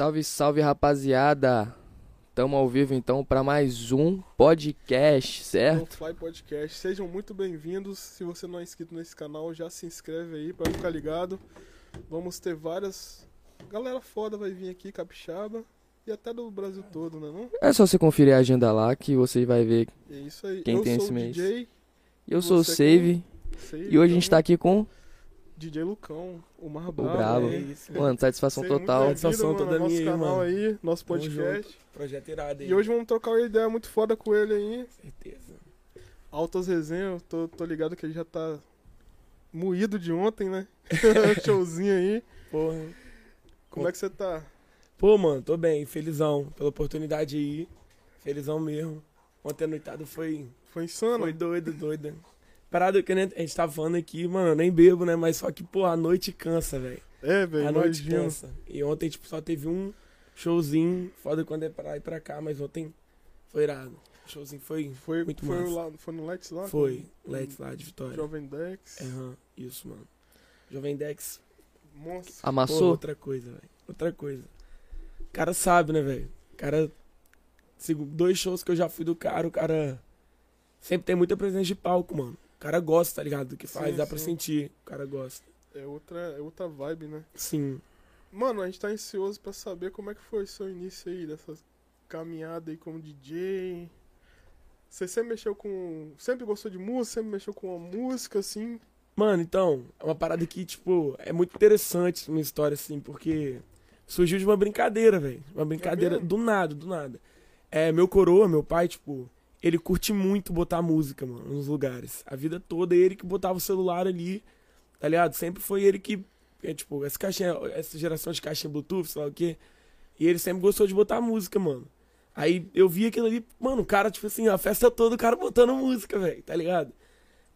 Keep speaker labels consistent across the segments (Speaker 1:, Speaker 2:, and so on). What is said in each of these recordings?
Speaker 1: Salve, salve, rapaziada. Tamo ao vivo então para mais um podcast, certo?
Speaker 2: Fly Podcast. Sejam muito bem-vindos. Se você não é inscrito nesse canal, já se inscreve aí pra ficar ligado. Vamos ter várias. Galera foda vai vir aqui, capixaba. E até do Brasil todo, né? Não?
Speaker 1: É só você conferir a agenda lá que você vai ver.
Speaker 2: É.
Speaker 1: Quem
Speaker 2: eu
Speaker 1: tem
Speaker 2: sou
Speaker 1: esse
Speaker 2: o
Speaker 1: mês?
Speaker 2: DJ.
Speaker 1: Eu sou o Save
Speaker 2: sei,
Speaker 1: e hoje a gente
Speaker 2: então,
Speaker 1: tá aqui com
Speaker 2: DJ Lucão, o mais
Speaker 1: o
Speaker 2: aí.
Speaker 3: É isso,
Speaker 1: Mano, satisfação total.
Speaker 3: Satisfação toda
Speaker 2: nosso
Speaker 3: minha
Speaker 2: canal
Speaker 3: mano.
Speaker 2: aí, nosso podcast.
Speaker 3: Projeto irado aí.
Speaker 2: E hoje vamos trocar uma ideia muito foda com ele aí.
Speaker 3: Certeza.
Speaker 2: Altas resenhas, tô, tô ligado que ele já tá moído de ontem, né? Showzinho aí.
Speaker 3: Porra.
Speaker 2: Como é que você tá?
Speaker 3: Pô, mano, tô bem. Felizão pela oportunidade aí. Felizão mesmo. Ontem a noitada foi,
Speaker 2: Foi insano?
Speaker 3: foi doida, doida. Parada que né, a gente tava falando aqui, mano, eu nem bebo, né? Mas só que, pô, a noite cansa, velho.
Speaker 2: É, velho,
Speaker 3: A noite
Speaker 2: imagino.
Speaker 3: cansa. E ontem, tipo, só teve um showzinho. Foda quando é pra ir pra cá, mas ontem foi irado. O showzinho foi.
Speaker 2: Foi,
Speaker 3: Muito
Speaker 2: foi,
Speaker 3: massa.
Speaker 2: lá, foi no Let's lá?
Speaker 3: Foi.
Speaker 2: com-
Speaker 3: Let's lá de Vitória.
Speaker 2: Jovem Dex.
Speaker 3: Aham, isso, mano. Jovem Dex
Speaker 2: Monstro.
Speaker 3: Pô,
Speaker 1: Amassou?
Speaker 3: outra coisa, velho. Outra coisa. O cara sabe, né, velho? O cara. Dois shows que eu já fui do cara, o cara. Sempre tem muita presença de palco, mano. O cara gosta, tá ligado? Do que faz,
Speaker 2: Sim,
Speaker 3: dá pra
Speaker 2: sim.
Speaker 3: sentir. O cara gosta.
Speaker 2: É outra, é outra vibe, né?
Speaker 3: Sim.
Speaker 2: Mano, a gente tá ansioso pra saber como é que foi o seu início aí, dessa caminhada aí como DJ. Você sempre mexeu com. Sempre gostou de música, sempre mexeu com a música, assim.
Speaker 3: Mano, então, é uma parada que, tipo, é muito interessante minha história, assim, porque surgiu de uma brincadeira, velho. Uma brincadeira
Speaker 2: mesmo?
Speaker 3: do nada, do nada. É, meu coroa, meu pai, tipo, ele curte muito botar música, mano, nos lugares. A vida toda, ele que botava o celular ali, tá ligado? Sempre foi ele que, é, tipo, essa caixinha, essa geração de caixinha Bluetooth, sei lá o quê. E ele sempre gostou de botar música, mano. Aí eu vi aquilo ali, mano, o cara, tipo assim, a festa toda, o cara botando música, velho, tá ligado?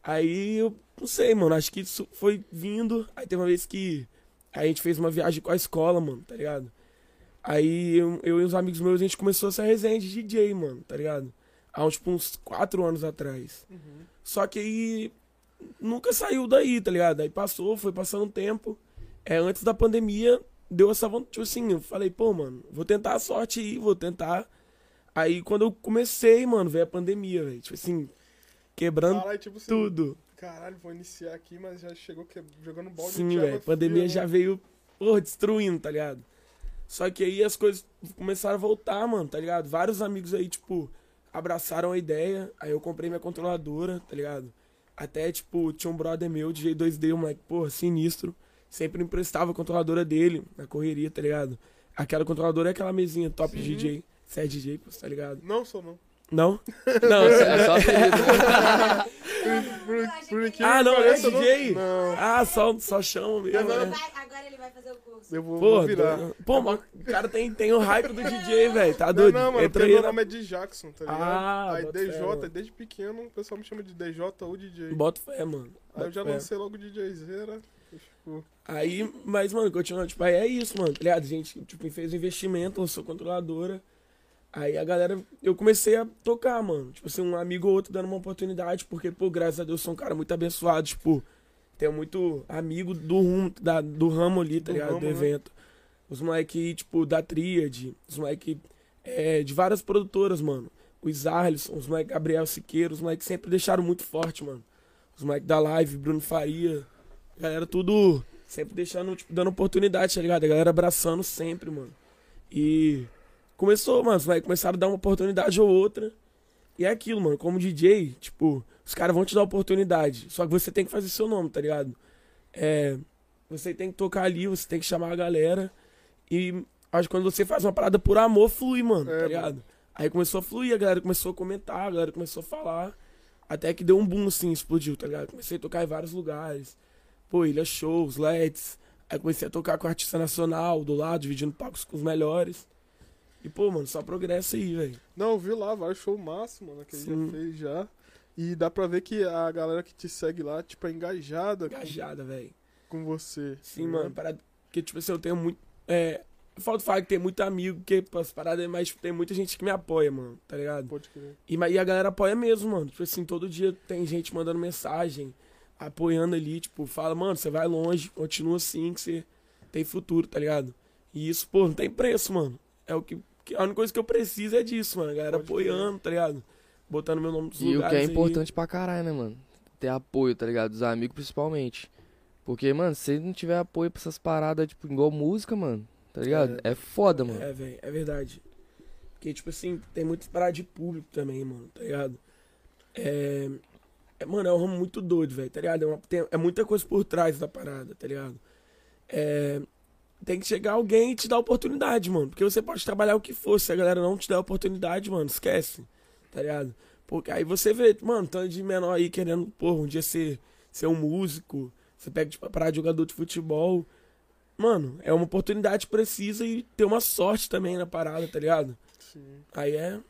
Speaker 3: Aí eu não sei, mano, acho que isso foi vindo. Aí teve uma vez que a gente fez uma viagem com a escola, mano, tá ligado? Aí eu, eu e os amigos meus, a gente começou essa resenha de DJ, mano, tá ligado? Há uns, tipo, uns quatro anos atrás. Só que aí nunca saiu daí, tá ligado? Aí passou, foi passando um tempo. É, antes da pandemia, deu essa vontade, tipo assim, eu falei, pô, mano, vou tentar a sorte aí, vou tentar. Aí quando eu comecei, mano, veio a pandemia, velho. Tipo assim, quebrando
Speaker 2: Caralho, tipo assim.
Speaker 3: tudo.
Speaker 2: Caralho, vou iniciar aqui, mas já chegou que... jogando balde
Speaker 3: Sim, velho. A pandemia
Speaker 2: fria,
Speaker 3: já
Speaker 2: né?
Speaker 3: veio, porra, destruindo, tá ligado? Só que aí as coisas começaram a voltar, mano, tá ligado? Vários amigos aí, tipo, abraçaram a ideia. Aí eu comprei minha controladora, tá ligado? Até, tipo, tinha um brother meu, DJ 2D, um moleque, porra, sinistro. Sempre emprestava a controladora dele na correria, tá ligado? Aquela controladora é aquela mesinha top
Speaker 2: Sim.
Speaker 3: DJ. Você é DJ, pô, tá ligado?
Speaker 2: Não sou, não.
Speaker 3: Não? Não,
Speaker 1: É só apelido.
Speaker 2: Por, por incrível
Speaker 3: Ah, não, é
Speaker 2: eu
Speaker 3: DJ?
Speaker 2: Não.
Speaker 3: Ah, só, só chama mesmo.
Speaker 2: Não,
Speaker 3: né?
Speaker 2: não.
Speaker 4: Agora ele vai fazer o curso.
Speaker 2: Eu vou,
Speaker 3: Pô,
Speaker 2: vou virar.
Speaker 3: doido. Pô, mas o cara tem, tem o hype do DJ, velho. Tá
Speaker 2: Não,
Speaker 3: doido?
Speaker 2: não, mano,
Speaker 3: Entra
Speaker 2: porque
Speaker 3: aí
Speaker 2: meu nome é de Jackson, tá ligado?
Speaker 3: Ah,
Speaker 2: aí
Speaker 3: fé,
Speaker 2: DJ,
Speaker 3: mano.
Speaker 2: desde pequeno, o pessoal me chama de DJ ou DJ.
Speaker 3: Bota fé, mano.
Speaker 2: Aí eu
Speaker 3: Bota
Speaker 2: já
Speaker 3: fé.
Speaker 2: lancei logo DJ Zera. Tipo,
Speaker 3: Aí, mas, mano, continuando, tipo, aí é isso, mano, tá ligado? A gente, tipo, fez um investimento, lançou controladora. Aí a galera, eu comecei a tocar, mano. Tipo assim, um amigo ou outro dando uma oportunidade, porque, pô, graças a Deus, sou um cara muito abençoado, tipo, tenho muito amigo do rumo, da, do ramo ali, tá
Speaker 2: Do
Speaker 3: ligado?
Speaker 2: ramo,
Speaker 3: do
Speaker 2: né?
Speaker 3: evento. Os moleque, tipo, da Tríade, os moleque é, de várias produtoras, mano. Os Arlisson, os moleque Gabriel Siqueira, os moleque sempre deixaram muito forte, mano. Os moleque da live, Bruno Faria, galera tudo sempre deixando, tipo, dando oportunidade, tá ligado? A galera abraçando sempre, mano. E começou, mano, moleque começaram a dar uma oportunidade ou outra. E é aquilo, mano, como DJ, tipo, os caras vão te dar oportunidade. Só que você tem que fazer seu nome, tá ligado? É, você tem que tocar ali, você tem que chamar a galera. E acho que quando você faz uma parada por amor, flui, mano,
Speaker 2: É,
Speaker 3: tá
Speaker 2: mano.
Speaker 3: ligado? Aí começou a fluir, a galera começou a comentar, a galera começou a falar. Até que deu um boom, assim, explodiu, tá ligado? Comecei a tocar em vários lugares. Pô, Ilha Shows, LEDs. Aí comecei a tocar com artista nacional do lado, dividindo palcos com os melhores. E, pô, mano, só progresso aí, velho.
Speaker 2: Não, eu vi lá vários shows massa, mano, que ele já fez já. E dá pra ver que a galera que te segue lá, tipo, é engajada
Speaker 3: Engajada, velho.
Speaker 2: com você.
Speaker 3: Sim,
Speaker 2: né?
Speaker 3: mano, parada. Porque, tipo assim, eu tenho muito. É. Eu falo do fato que tem muito amigo, pô, as paradas mais. Tipo, tem muita gente que me apoia, mano, tá ligado?
Speaker 2: Pode crer.
Speaker 3: E, e a galera apoia mesmo, mano. Tipo assim, todo dia tem gente mandando mensagem, apoiando ali, tipo, fala, mano, você vai longe, continua assim, que você tem futuro, tá ligado? E isso, pô, não tem preço, mano. É o que, que- a única coisa que eu preciso é disso, mano. A galera
Speaker 2: Pode
Speaker 3: apoiando, tá ligado? Botando meu nome nos
Speaker 1: E o
Speaker 3: lugares
Speaker 1: que é
Speaker 3: aí.
Speaker 1: importante pra caralho, né, mano? Ter apoio, tá ligado? Dos amigos principalmente. Porque, mano, se não tiver apoio pra essas paradas, tipo, igual música, mano, tá ligado? É, foda, mano.
Speaker 3: É, velho, é verdade. Porque, tipo assim, tem muita parada de público também, mano, tá ligado? É. é, mano, é um ramo muito doido, velho, tá ligado? É, uma- tem- é muita coisa por trás da parada, tá ligado? É. Tem que chegar alguém e te dar oportunidade, mano. Porque você pode trabalhar o que for. Se a galera não te der oportunidade, mano, esquece. Tá ligado? Porque aí você vê, mano, tanto de menor aí querendo, porra, um dia ser, ser um músico. Você pega, tipo, a parada de jogador de futebol. Mano, é uma oportunidade precisa e ter uma sorte também na parada, tá ligado?
Speaker 2: Sim.
Speaker 3: Aí é.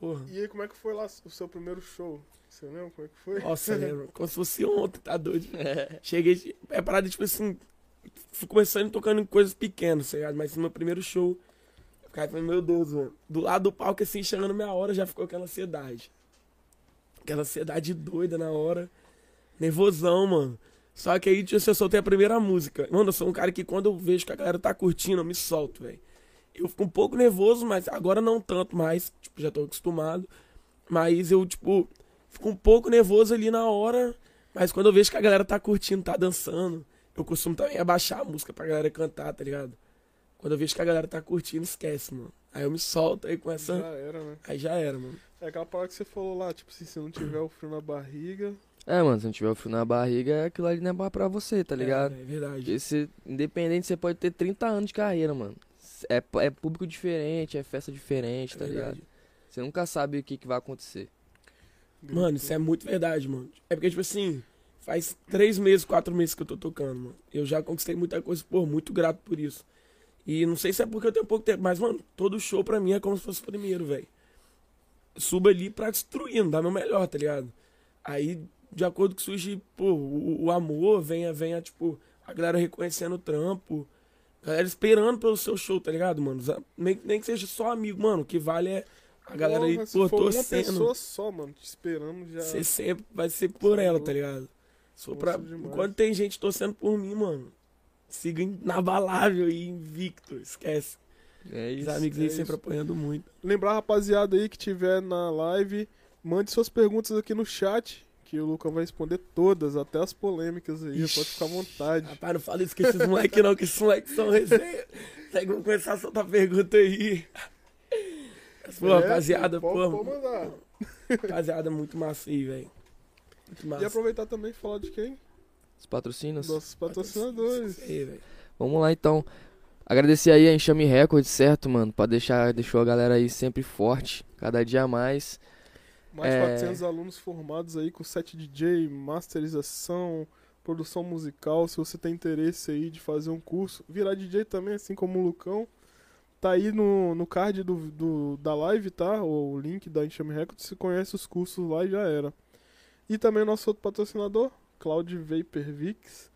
Speaker 3: Porra.
Speaker 2: E aí, como é que foi lá o seu primeiro show? Você lembra como é que foi?
Speaker 3: Nossa, lembro. Como se fosse ontem, tá doido. Cheguei. É parada, tipo assim. Fui começando tocando em coisas pequenas, tá ligado? Mas no meu primeiro show. Eu ficava, falei, meu Deus, mano. Do lado do palco, assim, chegando minha hora, já ficou aquela ansiedade. Aquela ansiedade doida na hora. Nervosão, mano. Só que aí tipo, eu soltei a primeira música. Mano, eu sou um cara que quando eu vejo que a galera tá curtindo, eu me solto, velho. Eu fico um pouco nervoso, mas agora não tanto mais. Tipo, já tô acostumado. Mas eu, tipo, fico um pouco nervoso ali na hora. Mas quando eu vejo que a galera tá curtindo, tá dançando, eu costumo também abaixar a música pra galera cantar, tá ligado? Quando eu vejo que a galera tá curtindo, esquece, mano. Aí eu me solto aí com essa.
Speaker 2: Já era, né?
Speaker 3: Aí já era, mano.
Speaker 2: É aquela palavra que você falou lá, tipo assim, se não tiver o frio na barriga.
Speaker 1: É, mano, se não tiver o frio na barriga, aquilo ali não é pra você, tá ligado?
Speaker 3: É, é verdade.
Speaker 1: Porque você, independente, você pode ter 30 anos de carreira, mano. É, é público diferente, é festa diferente,
Speaker 3: É
Speaker 1: tá
Speaker 3: verdade.
Speaker 1: ligado? Você nunca sabe o que, que vai acontecer.
Speaker 3: Mano, isso é muito verdade, mano. É porque, tipo assim, faz três meses, quatro meses que eu tô tocando, mano. Eu já conquistei muita coisa, pô, muito grato por isso. E não sei se é porque eu tenho pouco tempo, mas, mano, todo show pra mim é como se fosse o primeiro, velho. Subo ali pra destruir, não dá meu melhor, tá ligado? Aí, de acordo com que surge, pô, o, o amor, venha, venha, tipo, a galera reconhecendo o trampo, a galera esperando pelo seu show, tá ligado, mano? Nem, nem que seja só amigo, mano, o que vale é a galera aí,
Speaker 2: Porra, se
Speaker 3: pô,
Speaker 2: for uma
Speaker 3: torcendo.
Speaker 2: pessoa só, mano, te esperando já.
Speaker 3: Você sempre vai ser por
Speaker 2: é
Speaker 3: ela, tá ligado? Sou
Speaker 2: Nossa,
Speaker 3: pra...
Speaker 2: demais.
Speaker 3: Enquanto tem gente torcendo por mim, mano, siga inabalável e invicto, esquece.
Speaker 1: É
Speaker 3: Os
Speaker 1: isso.
Speaker 3: amigos
Speaker 2: é
Speaker 3: aí sempre
Speaker 2: isso.
Speaker 3: apoiando muito.
Speaker 2: Lembrar, rapaziada aí que tiver na live, mande suas perguntas aqui no chat, que o Luca vai responder todas, até as polêmicas aí,
Speaker 3: Ixi.
Speaker 2: pode ficar à vontade.
Speaker 3: Rapaz, não fala isso com esses moleques não, que esses moleques são resenha. Tem que começar a soltar pergunta aí. Pô,
Speaker 2: É,
Speaker 3: rapaziada, pô, rapaziada, muito massa aí, velho.
Speaker 2: E aproveitar também e falar de quem?
Speaker 1: Os patrocínios.
Speaker 2: Nossos patrocinadores.
Speaker 3: Aí.
Speaker 1: Vamos lá então. Agradecer aí a Enxame Records, certo, mano? Pra deixar, deixou a galera aí sempre forte, cada dia mais.
Speaker 2: Mais de
Speaker 1: É.
Speaker 2: 400 alunos formados aí com set DJ, masterização, produção musical. Se você tem interesse aí de fazer um curso, virar DJ também, assim como o Lucão, tá aí no, no card do, do- da live, tá? O link da Enxame Records. Se conhece os cursos lá e já era. E também o nosso outro patrocinador, Cloud Vapor Vix,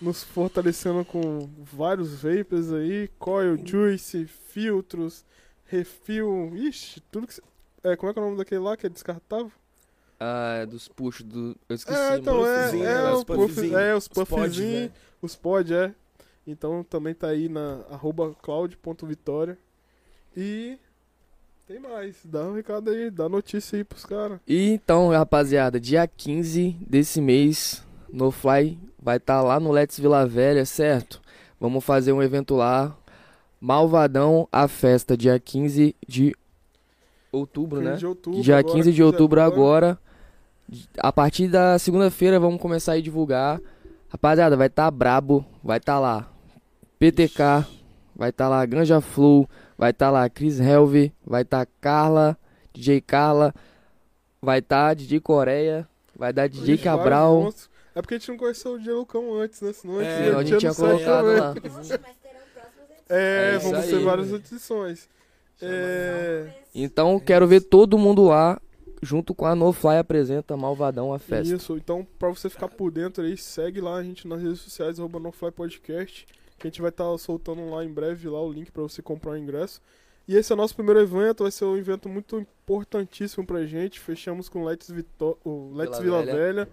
Speaker 2: nos fortalecendo com vários vapors aí, coil, juice, filtros, refil, ixi, tudo que... É, como é que é o nome daquele lá que é descartável?
Speaker 1: Ah, é dos puxos do. Eu esqueci,
Speaker 2: É,
Speaker 1: mano.
Speaker 2: então, é,
Speaker 3: puffzinho,
Speaker 2: é,
Speaker 3: né,
Speaker 2: os
Speaker 3: os
Speaker 2: puff,
Speaker 3: puffzinho.
Speaker 2: é, os puffzinhos,
Speaker 3: né?
Speaker 2: os pod, é. Então também tá aí na arroba cloud.vitória. E tem mais, dá um recado aí, dá notícia aí pros caras.
Speaker 1: E então, rapaziada, dia 15 desse mês, No Fly vai estar lá no Let's Vila Velha, certo? Vamos fazer um evento lá. Malvadão, a festa, dia 15 de outubro, né?
Speaker 2: de outubro,
Speaker 1: Dia
Speaker 2: agora,
Speaker 1: 15 de outubro agora. A partir da segunda-feira vamos começar a divulgar. Rapaziada, vai estar brabo, vai estar lá. PTK, vai estar lá Ganja Flow, vai estar lá Chris Helve, vai estar Carla, DJ Carla, vai estar DJ Coreia, vai dar DJ Cabral.
Speaker 2: É porque a gente não conheceu o DJ Lucão antes, né? Senão
Speaker 3: É,
Speaker 2: a gente,
Speaker 1: a gente tinha colocado lá.
Speaker 2: É,
Speaker 1: É
Speaker 2: vamos ter várias edições. É,
Speaker 1: Então quero ver todo mundo lá, junto com a No Fly apresenta Malvadão a festa.
Speaker 2: Isso, então pra você ficar por dentro aí, segue lá a gente nas redes sociais, arroba NoFly Podcast, que a gente vai estar soltando lá em breve lá o link pra você comprar o ingresso. E esse é o nosso primeiro evento, vai ser um evento muito importantíssimo pra gente. Fechamos com o Let's, Vitó o Let's Vila,
Speaker 1: Vila
Speaker 2: Velha.
Speaker 1: Velha.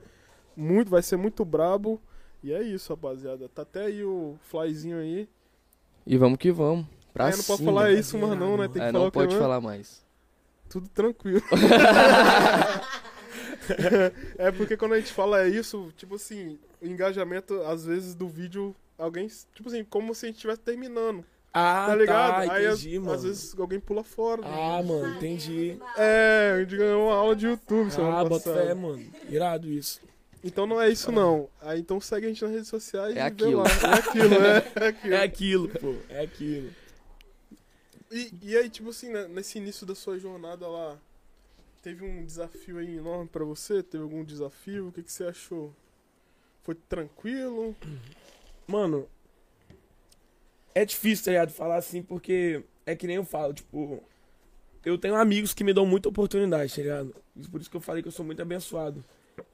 Speaker 2: Muito, vai ser muito brabo. E é isso, rapaziada. Tá até aí o flyzinho aí.
Speaker 1: E vamos que vamos. Pra
Speaker 2: Aí não pode falar isso, mas não, né? Tem que
Speaker 1: É,
Speaker 2: falar
Speaker 1: não pode
Speaker 2: é,
Speaker 1: falar mais.
Speaker 2: Tudo tranquilo. é porque quando a gente fala isso, tipo assim, o engajamento, às vezes, do vídeo, alguém, tipo assim, como se a gente estivesse terminando,
Speaker 3: Ah,
Speaker 2: tá ligado?
Speaker 3: Tá,
Speaker 2: Aí,
Speaker 3: entendi,
Speaker 2: às,
Speaker 3: mano.
Speaker 2: às vezes, alguém pula fora. né?
Speaker 3: Ah, mano, entendi.
Speaker 2: É, a gente ganhou uma aula de YouTube
Speaker 3: Ah, bota fé, mano. Irado isso.
Speaker 2: Então não é isso, não. Aí então segue a gente nas redes sociais
Speaker 1: É
Speaker 2: e
Speaker 1: aquilo.
Speaker 2: vê lá. É aquilo, é, é aquilo.
Speaker 3: É aquilo, pô. É aquilo.
Speaker 2: E, e aí, tipo assim, né, nesse início da sua jornada lá, teve um desafio aí enorme pra você? Teve algum desafio? O que, que você achou? Foi tranquilo?
Speaker 3: Mano, é difícil, tá ligado? Falar assim, porque é que nem eu falo, tipo, eu tenho amigos que me dão muita oportunidade, tá ligado? Por isso que eu falei que eu sou muito abençoado.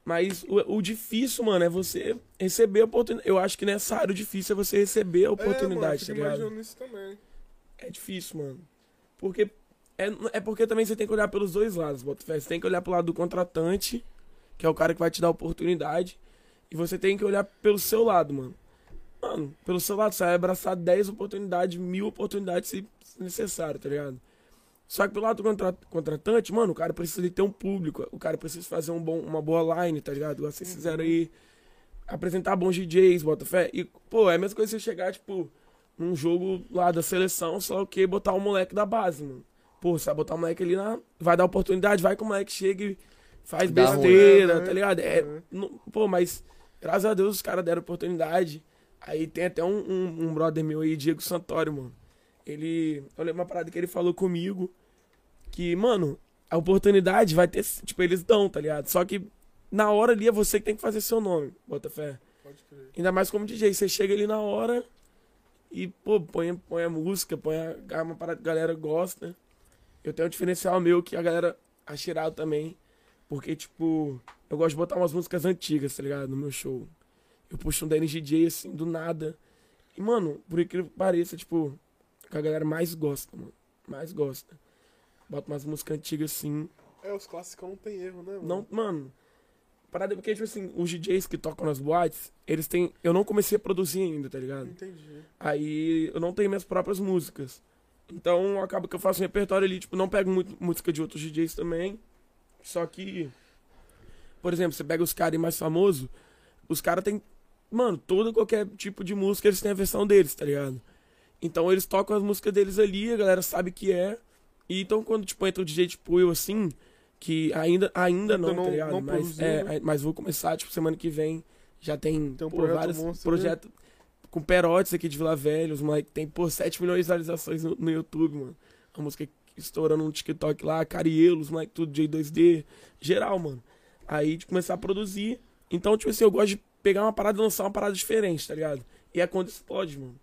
Speaker 3: Mas o, o difícil, mano, é você receber a oportunidade. Eu acho que nessa área o difícil é você receber a oportunidade,
Speaker 2: é,
Speaker 3: tá
Speaker 2: mano, eu fico
Speaker 3: ligado?
Speaker 2: isso também.
Speaker 3: É difícil, mano. Porque. É, é porque também você tem que olhar pelos dois lados, Botafé. Você tem que olhar pro lado do contratante, que é o cara que vai te dar a oportunidade. E você tem que olhar pelo seu lado, mano. Mano, pelo seu lado, você vai abraçar 10 oportunidades, mil oportunidades se necessário, tá ligado? Só que pelo lado do contra- contratante, mano, o cara precisa de ter um público. O cara precisa fazer um bom, uma boa line, tá ligado? Igual vocês fizeram aí. Apresentar bons DJs, bota fé. E, pô, é a mesma coisa você chegar, tipo, num jogo lá da seleção, só que botar o moleque da base, mano. Pô, você vai botar o moleque ali na. Vai dar oportunidade, vai que o moleque chega e faz
Speaker 1: Dá ruim.
Speaker 3: besteira,
Speaker 2: né?
Speaker 3: tá ligado? É,
Speaker 2: É.
Speaker 3: não- pô, mas graças a Deus os caras deram oportunidade. Aí tem até um, um, um brother meu aí, Diego Santório, mano. Ele. Eu lembro uma parada que ele falou comigo. Que, mano, a oportunidade vai ter. Tipo, eles dão, tá ligado? Só que na hora ali é você que tem que fazer seu nome, bota fé.
Speaker 2: Pode crer.
Speaker 3: Ainda mais como DJ, você chega ali na hora e, pô, põe, põe a música, põe a, uma parada que a galera gosta. Eu tenho um diferencial meu que a galera acha irado também. Porque, tipo, eu gosto de botar umas músicas antigas, tá ligado? No meu show. Eu puxo um Dennis DJ, assim, do nada. E, mano, por incrível que pareça, tipo, que a galera mais gosta, mano. Mais gosta. Bota umas músicas antigas, assim.
Speaker 2: É, os clássicos não tem erro, né, mano?
Speaker 3: Não, mano. Parada porque, tipo assim, os DJs que tocam nas boates, eles têm. Eu não comecei a produzir ainda, tá ligado?
Speaker 2: Entendi.
Speaker 3: Aí eu não tenho minhas próprias músicas. Então acaba que eu faço um repertório ali, tipo, não pego muito música de outros DJs também. Só que. Por exemplo, você pega os caras mais famosos, os caras têm. Mano, todo qualquer tipo de música eles têm a versão deles, tá ligado? Então eles tocam as músicas deles ali, a galera sabe que é. E então quando, tipo, entra o DJ tipo eu assim, que ainda, ainda não,
Speaker 2: não-
Speaker 3: tá ligado?
Speaker 2: não
Speaker 3: mas,
Speaker 2: produziu,
Speaker 3: é,
Speaker 2: né?
Speaker 3: mas vou começar, tipo, semana que vem. Já tem,
Speaker 2: Tem um
Speaker 3: pô,
Speaker 2: projeto
Speaker 3: vários
Speaker 2: né?
Speaker 3: projetos com Perotes aqui de Vila Velha. Os moleques tem, pô, 7 milhões de visualizações no, no YouTube, mano. A música estourando no TikTok lá, Carielo, os moleques tudo J2D, geral, mano. Aí de começar a produzir. Então, tipo assim, eu gosto de pegar uma parada e lançar uma parada diferente, tá ligado? E é quando explode, mano.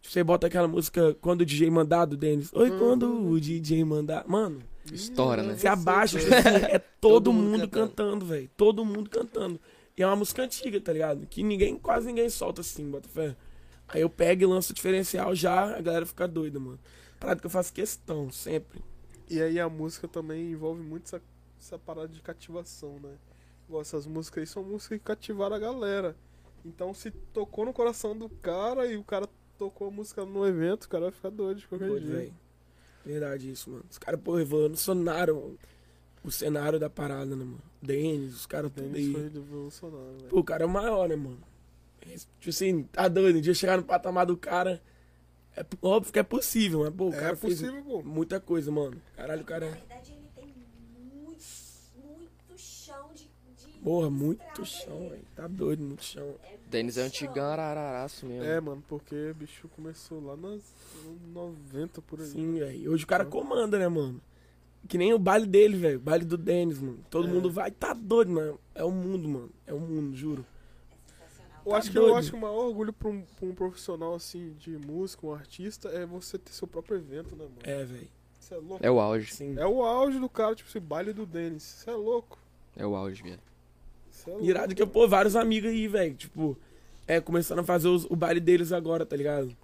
Speaker 3: Tipo, você bota aquela música Quando o DJ mandar do Denis. Oi,
Speaker 2: Uhum.
Speaker 3: quando o DJ mandar. Mano,
Speaker 1: Estoura, né?
Speaker 3: você abaixa, tipo assim, é todo,
Speaker 1: Todo mundo
Speaker 3: mundo cantando, velho. Todo mundo cantando. E é uma música antiga, tá ligado? Que ninguém, quase ninguém solta assim, bota fé. Aí eu pego e lanço o diferencial já, a galera fica doida, mano. Parada que eu faço questão, sempre.
Speaker 2: E aí a música também envolve muito essa, essa parada de cativação, né? Igual essas músicas aí são músicas que cativaram a galera. Então se tocou no coração do cara e o cara tocou a música no evento, o cara vai ficar doido de qualquer
Speaker 3: Doido,
Speaker 2: jeito.
Speaker 3: velho. Verdade isso, mano. Os caras, pô, revolucionaram o cenário da parada, né, mano? Denis, os caras tudo aí.
Speaker 2: foi revolucionário, velho.
Speaker 3: Pô, o cara é o maior, né, mano? É, Tipo assim, tá doido. Um dia chegar no patamar do cara. É óbvio que é possível, mas, pô, o
Speaker 2: É
Speaker 3: cara fez
Speaker 2: possível, pô.
Speaker 3: muita coisa, mano. Caralho, o cara é.
Speaker 4: verdade, ele tem muito, muito chão de. de
Speaker 3: Porra, muito chão, velho. Tá doido, muito chão.
Speaker 1: Denis é antigão araraço mesmo.
Speaker 2: É, mano, porque o bicho começou lá nos 90 por aí.
Speaker 3: Sim, velho. Hoje o cara comanda, né, mano? Que nem o baile dele, velho. O baile do Denis, mano. Todo
Speaker 2: É.
Speaker 3: mundo vai, tá doido, mano. É o mundo, mano. É o mundo, juro.
Speaker 4: Sensacional.
Speaker 2: Eu
Speaker 3: Tá
Speaker 2: acho que eu acho que o maior orgulho pra um, pra um profissional assim de música, um artista, é você ter seu próprio evento, né, mano?
Speaker 3: É, velho.
Speaker 2: Isso é louco.
Speaker 1: É o auge.
Speaker 3: Sim.
Speaker 2: É o auge do cara, tipo, esse baile do Denis. Isso é louco.
Speaker 1: É o auge, velho.
Speaker 2: É.
Speaker 3: Irado que eu, pô, vários amigos aí, velho. Tipo, é, começando a fazer os- o baile deles agora, tá ligado?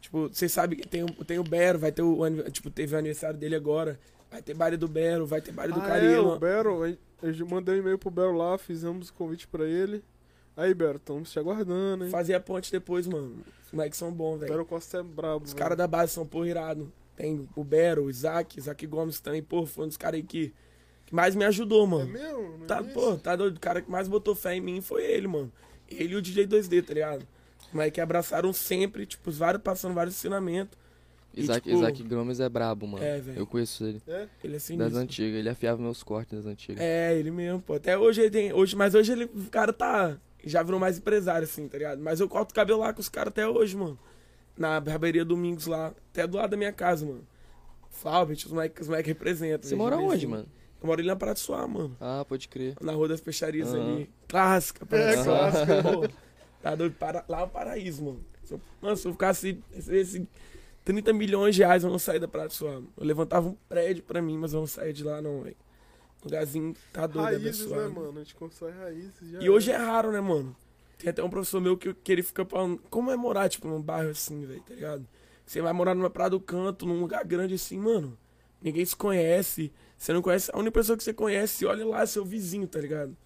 Speaker 3: Tipo, vocês sabem que tem, o- tem o Bero, vai ter o. Tipo, teve o aniversário dele agora. Vai ter baile do Bero, vai ter baile do
Speaker 2: ah, é,
Speaker 3: Carilo.
Speaker 2: o Bero, eu mandei um e-mail pro Bero lá, fizemos o convite pra ele. Aí, Bero, estamos te aguardando, hein?
Speaker 3: Fazer a ponte depois, mano. Os moleques são bons, velho.
Speaker 2: Bero Costa é brabo.
Speaker 3: Os caras da base são porra irado. Tem o Bero, o Isaac, Isaac Gomes também, pô, foi um dos caras aí que, que mais me ajudou,
Speaker 2: É
Speaker 3: mano.
Speaker 2: mesmo? No
Speaker 3: Tá,
Speaker 2: início?
Speaker 3: pô, tá doido. O cara que mais botou fé em mim foi ele, mano. Ele e o DJ 2D, tá ligado? Mas que abraçaram sempre, tipo, os vários, passando vários ensinamentos. E,
Speaker 1: Isaac,
Speaker 3: tipo,
Speaker 1: Isaac Gomes é brabo, mano.
Speaker 3: É, velho.
Speaker 1: Eu conheço ele.
Speaker 2: É?
Speaker 3: Ele é
Speaker 1: Das
Speaker 3: sinistro.
Speaker 1: antigas. Ele afiava meus cortes das antigas.
Speaker 3: É, ele mesmo, pô. Até hoje ele tem. Hoje, mas hoje ele, o cara tá. Já virou mais empresário, assim, tá ligado? Mas eu corto o cabelo lá com os caras até hoje, mano. Na barbearia Domingos lá. Até do lado da minha casa, mano. Flaubert, os moleques os moleque representam.
Speaker 1: Você mora
Speaker 3: de
Speaker 1: onde, mano?
Speaker 3: Eu moro ali na Praia de Suá, mano.
Speaker 1: Ah, pode crer.
Speaker 3: Na Rua das Peixarias ali. Clássica, Praia
Speaker 2: É, clássica.
Speaker 3: Pô, tá doido? Para, lá é o paraíso, mano. Se eu, mano, se eu ficasse. Esse, 30 milhões de reais, eu não sair da Praia de Suá. mano. Eu levantava um prédio pra mim, mas eu não saía de lá, não, velho. Lugarzinho tá doido,
Speaker 2: Raízes, né, mano? A gente constrói raízes. Já
Speaker 3: E hoje é raro, né, mano? Tem até um professor meu que, que ele fica falando, como é morar, tipo, num bairro assim, velho, tá ligado? Você vai morar numa praia do canto, num lugar grande assim, mano. Ninguém se conhece. Você não conhece. A única pessoa que você conhece, olha lá, seu vizinho, tá ligado?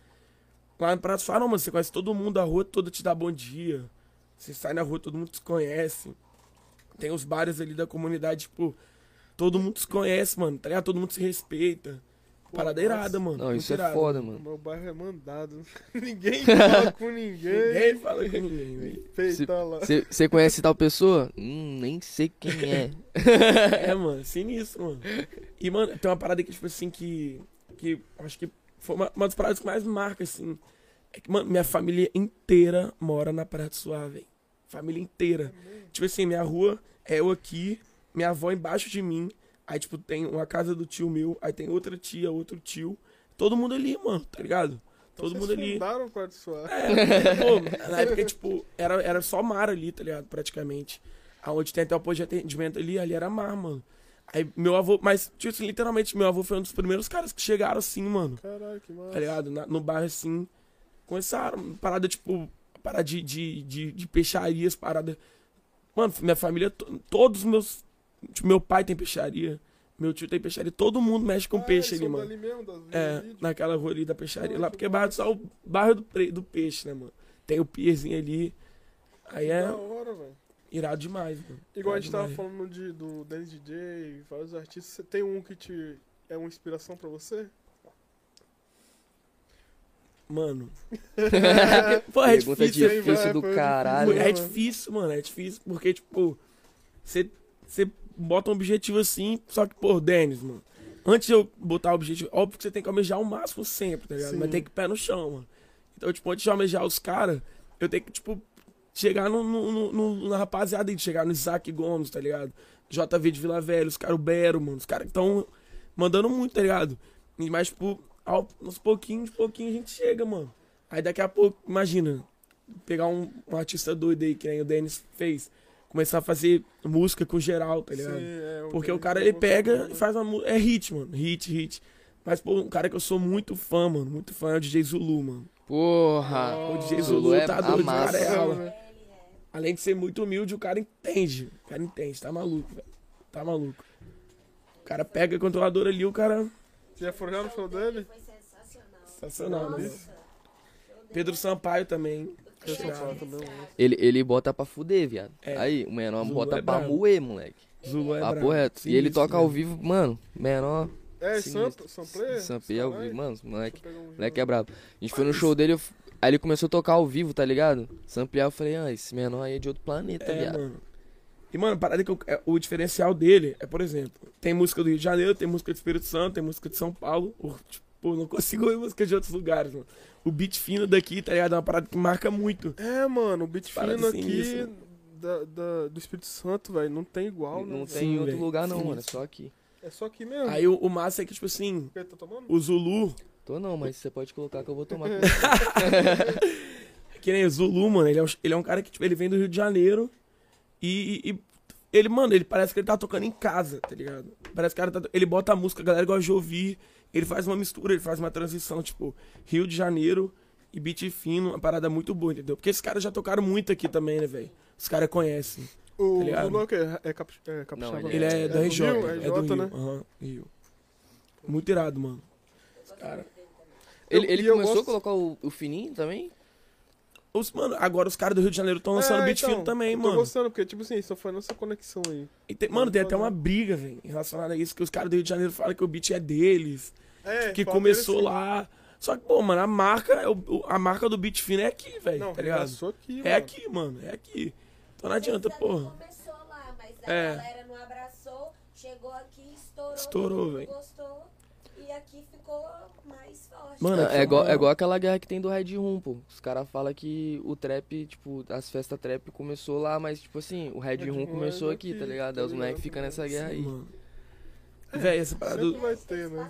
Speaker 3: Lá praia do Suá, não, mano. Você conhece todo mundo, a rua toda te dá bom dia. Você sai na rua, todo mundo te conhece. Tem os bares ali da comunidade, tipo, todo mundo se conhece, mano, tá ligado? Todo mundo se respeita. Parada irada, mano.
Speaker 1: Não, isso é foda, mano.
Speaker 2: meu bairro é mandado. ninguém fala com ninguém.
Speaker 3: Ninguém fala com ninguém, velho.
Speaker 1: Você conhece tal pessoa? Hum, nem sei quem é.
Speaker 3: É, mano, sinistro, mano. E, mano, tem uma parada que, tipo assim, que. Que acho que foi uma, uma das paradas que mais marca, assim. É que, mano, minha família inteira mora na Praia do Suave, velho. Família inteira. Tipo assim, minha rua é eu aqui, minha avó embaixo de mim. Aí, tipo, tem uma casa do tio meu, aí tem outra tia, outro tio. Todo mundo ali, mano, tá ligado? Todo
Speaker 2: Vocês
Speaker 3: mundo ali.
Speaker 2: fundaram o quarto suave.
Speaker 3: É, pô, na época, tipo, era, era só mar ali, tá ligado? Praticamente. Aonde tem até o posto de atendimento ali, ali era mar, mano. Aí meu avô, mas, tipo assim, literalmente, meu avô foi um dos primeiros caras que chegaram assim, mano.
Speaker 2: Caralho, que massa.
Speaker 3: Tá ligado? Na- no bairro assim. Começaram, parada, tipo, parada de, de, de, de peixarias, parada. Mano, minha família, to- todos os meus. Tipo, meu pai tem peixaria, meu tio tem peixaria, todo mundo mexe com
Speaker 2: Ah,
Speaker 3: peixe ali, mano.
Speaker 2: mesmo, das
Speaker 3: É, naquela rua ali da peixaria.
Speaker 2: Ah,
Speaker 3: lá,
Speaker 2: que
Speaker 3: porque bairro só o bairro do, pre- do peixe, né, mano? Tem o pierzinho ali. Aí é
Speaker 2: Da hora, velho.
Speaker 3: irado demais, mano.
Speaker 2: Igual a
Speaker 3: Irado
Speaker 2: gente tava
Speaker 3: demais.
Speaker 2: falando de, do Dennis DJ, vários artistas. Você tem um que te é uma inspiração pra você?
Speaker 3: Mano. Pô, é
Speaker 1: Pergunta
Speaker 3: difícil.
Speaker 1: difícil
Speaker 2: vai,
Speaker 1: do caralho.
Speaker 3: É
Speaker 2: mano.
Speaker 3: difícil, mano. É difícil porque, tipo, você bota um objetivo assim, só que, pô, Denis, mano. Antes de eu botar o objetivo, óbvio que você tem que almejar o máximo sempre, tá ligado?
Speaker 2: Sim.
Speaker 3: Mas tem que ir pé no chão, mano. Então, tipo, antes de almejar os caras, eu tenho que, tipo, chegar no, no, no- na rapaziada aí, chegar no Isaac Gomes, tá ligado? JV de Vila Velha, os caras, o Bero, mano. Os caras que estão mandando muito, tá ligado? Mas, tipo, ao, uns pouquinhos, de pouquinho a gente chega, mano. Aí daqui a pouco, imagina, pegar um, um artista doido aí, que nem o Denis fez, começar a fazer música com geral, tá ligado?
Speaker 2: Sim, é,
Speaker 3: Porque o cara,
Speaker 2: é
Speaker 3: ele pega e faz uma música. É hit, mano. Hit, hit. Mas, pô, um cara que eu sou muito fã, mano. Muito fã é o DJ Zulu, mano.
Speaker 1: Porra.
Speaker 3: O DJ
Speaker 1: Zulu
Speaker 3: Zulu
Speaker 1: é
Speaker 3: tá
Speaker 1: a
Speaker 3: doido, o cara é
Speaker 1: massa.
Speaker 3: aula.
Speaker 2: né?
Speaker 3: Além de ser muito humilde, o cara entende. O cara entende, tá maluco, velho. Tá maluco. O cara pega a controladora ali, o cara.
Speaker 2: Você já foi no show dele?
Speaker 4: Foi sensacional.
Speaker 3: Sensacional, né? Pedro Sampaio também.
Speaker 2: Eu sou
Speaker 3: Irado.
Speaker 2: fã também, mano.
Speaker 1: Ele, ele bota pra fuder, viado.
Speaker 3: É.
Speaker 1: Aí, o menor
Speaker 3: Zulu
Speaker 1: bota
Speaker 3: é
Speaker 1: pra moer, moleque.
Speaker 3: Zulu é
Speaker 1: Papo reto. E ele toca
Speaker 3: né?
Speaker 1: ao vivo, mano. Menor.
Speaker 2: É,
Speaker 1: Sinistro.
Speaker 2: Samp, Sampler?
Speaker 1: Sampei ao vivo, mano. Moleque.
Speaker 2: Um
Speaker 1: Moleque é brabo. A gente foi no show dele, aí ele começou a tocar ao vivo, tá ligado? Samplear, eu falei, ah, esse menor aí é de outro planeta,
Speaker 3: É,
Speaker 1: viado.
Speaker 3: mano. E, mano, a parada que eu- é, o diferencial dele é, por exemplo, tem música do Rio de Janeiro, tem música do Espírito Santo, tem música de São Paulo. O- Tipo, não consigo ouvir música de outros lugares, mano. O beat fino daqui, tá ligado? É uma parada que marca muito.
Speaker 2: É, mano, o beat
Speaker 3: Parada
Speaker 2: fino aqui
Speaker 3: sinistra.
Speaker 2: da, da- do Espírito Santo, velho, não tem igual, né?
Speaker 1: Não
Speaker 2: velho?
Speaker 1: tem em outro
Speaker 3: velho.
Speaker 1: lugar não,
Speaker 3: Sim.
Speaker 1: mano. É só aqui.
Speaker 2: É só aqui mesmo.
Speaker 3: Aí o, o massa é que, tipo assim,
Speaker 2: O que tá tomando?
Speaker 3: o Zulu,
Speaker 1: Tô não, mas você pode colocar que eu vou tomar.
Speaker 3: que nem o Zulu, mano, ele é um, ele é um cara que, tipo, ele vem do Rio de Janeiro e, e- e ele, mano, ele parece que ele tá tocando em casa, tá ligado? Parece que o cara tá, ele bota a música, a galera gosta de ouvir, ele faz uma mistura, ele faz uma transição, tipo, Rio de Janeiro e beat fino, uma parada muito boa, entendeu? Porque esses caras já tocaram muito aqui também, né, velho? Os caras conhecem.
Speaker 2: O
Speaker 3: Tá?
Speaker 2: Zulu é o quê? É, cap, é capixaba?
Speaker 1: Não,
Speaker 3: Ele é,
Speaker 2: É
Speaker 3: do
Speaker 2: do
Speaker 3: RJ,
Speaker 2: Rio,
Speaker 3: é do Rio.
Speaker 2: né?
Speaker 3: Aham, Rio. Muito irado, mano. Cara.
Speaker 1: Ele, ele
Speaker 2: eu
Speaker 1: começou
Speaker 2: gosto-
Speaker 1: a colocar o, o fininho também?
Speaker 3: Os, mano, agora os caras do Rio de Janeiro estão lançando
Speaker 2: É,
Speaker 3: beat
Speaker 2: então,
Speaker 3: fino também,
Speaker 2: eu tô
Speaker 3: mano.
Speaker 2: gostando, porque, tipo assim, só foi nessa conexão aí.
Speaker 3: E tem- mano, tem até uma briga, velho, relacionada a isso, que os caras do Rio de Janeiro falam que o beat é deles,
Speaker 2: É,
Speaker 3: que começou lá. Só que, pô, mano, a marca, é a marca do beat fino é aqui, velho,
Speaker 2: Não,
Speaker 3: tá ligado?
Speaker 2: aqui,
Speaker 3: É
Speaker 2: mano.
Speaker 3: aqui, mano, é aqui. Então não adianta, porra.
Speaker 4: começou lá, mas a
Speaker 3: É.
Speaker 4: galera não abraçou, chegou aqui, estourou,
Speaker 3: Estourou, velho.
Speaker 4: gostou. E aqui ficou.
Speaker 3: Mano,
Speaker 1: É, igual,
Speaker 3: mano.
Speaker 1: é igual aquela guerra que tem do Red Room, pô. Os caras falam que o trap, tipo, as festas trap começou lá, mas, tipo assim, o Red
Speaker 2: Red
Speaker 1: Room
Speaker 2: Room
Speaker 1: começou
Speaker 2: é
Speaker 1: aqui, tá ligado?
Speaker 2: tá
Speaker 1: os moleques ficam nessa guerra aí.
Speaker 3: Mano. Véi, essa parada
Speaker 2: Sempre
Speaker 3: do...
Speaker 2: vai ter, né?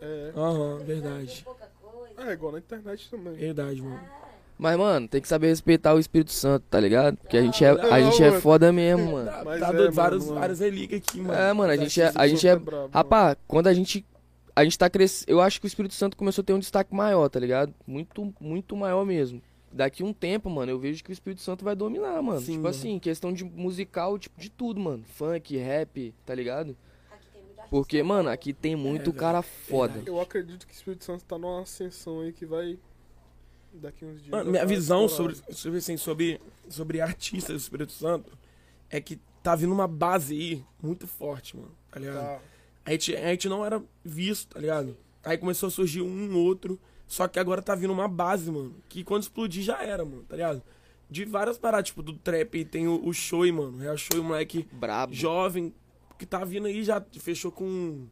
Speaker 2: É.
Speaker 3: Aham, verdade.
Speaker 4: coisa.
Speaker 2: É, igual na internet também.
Speaker 3: Verdade, mano.
Speaker 4: Ah,
Speaker 1: Mas, mano, tem que saber respeitar o Espírito Santo, tá ligado? Porque a gente é,
Speaker 2: Não,
Speaker 1: a gente é foda mesmo, mano.
Speaker 3: Tá,
Speaker 2: Mas
Speaker 3: tá
Speaker 2: é,
Speaker 3: doido,
Speaker 2: mano,
Speaker 3: vários,
Speaker 2: mano.
Speaker 3: várias relíquias aqui, mano.
Speaker 1: É, mano, a gente é, a
Speaker 3: do
Speaker 1: gente é,
Speaker 2: mano.
Speaker 1: rapaz, quando a gente a gente tá crescendo, eu acho que o Espírito Santo começou a ter um destaque maior, tá ligado? Muito muito maior mesmo. Daqui um tempo, mano, eu vejo que o Espírito Santo vai dominar, mano.
Speaker 3: Sim,
Speaker 1: tipo
Speaker 3: mano.
Speaker 1: assim, questão de musical, tipo de tudo, mano. Funk, rap, tá ligado?
Speaker 4: aqui tem muito artista
Speaker 1: Porque, mano, aqui tem muito
Speaker 3: velho,
Speaker 1: cara foda.
Speaker 2: Eu acredito que o Espírito Santo tá numa ascensão aí que vai. Daqui uns dias.
Speaker 3: Mano, minha visão sobre, sobre, assim, sobre, sobre artistas do Espírito Santo é que tá vindo uma base aí muito forte, mano. Tá ligado?
Speaker 2: Tá.
Speaker 3: A, gente, a gente não era visto, tá ligado? Aí começou a surgir um outro. Só que agora tá vindo uma base, mano. Que quando explodir já era, mano, tá ligado? De várias paradas, tipo, do trap tem o, o Shoei, mano. Real Shoei, um moleque
Speaker 1: Brabo.
Speaker 3: jovem que tá vindo aí já fechou com.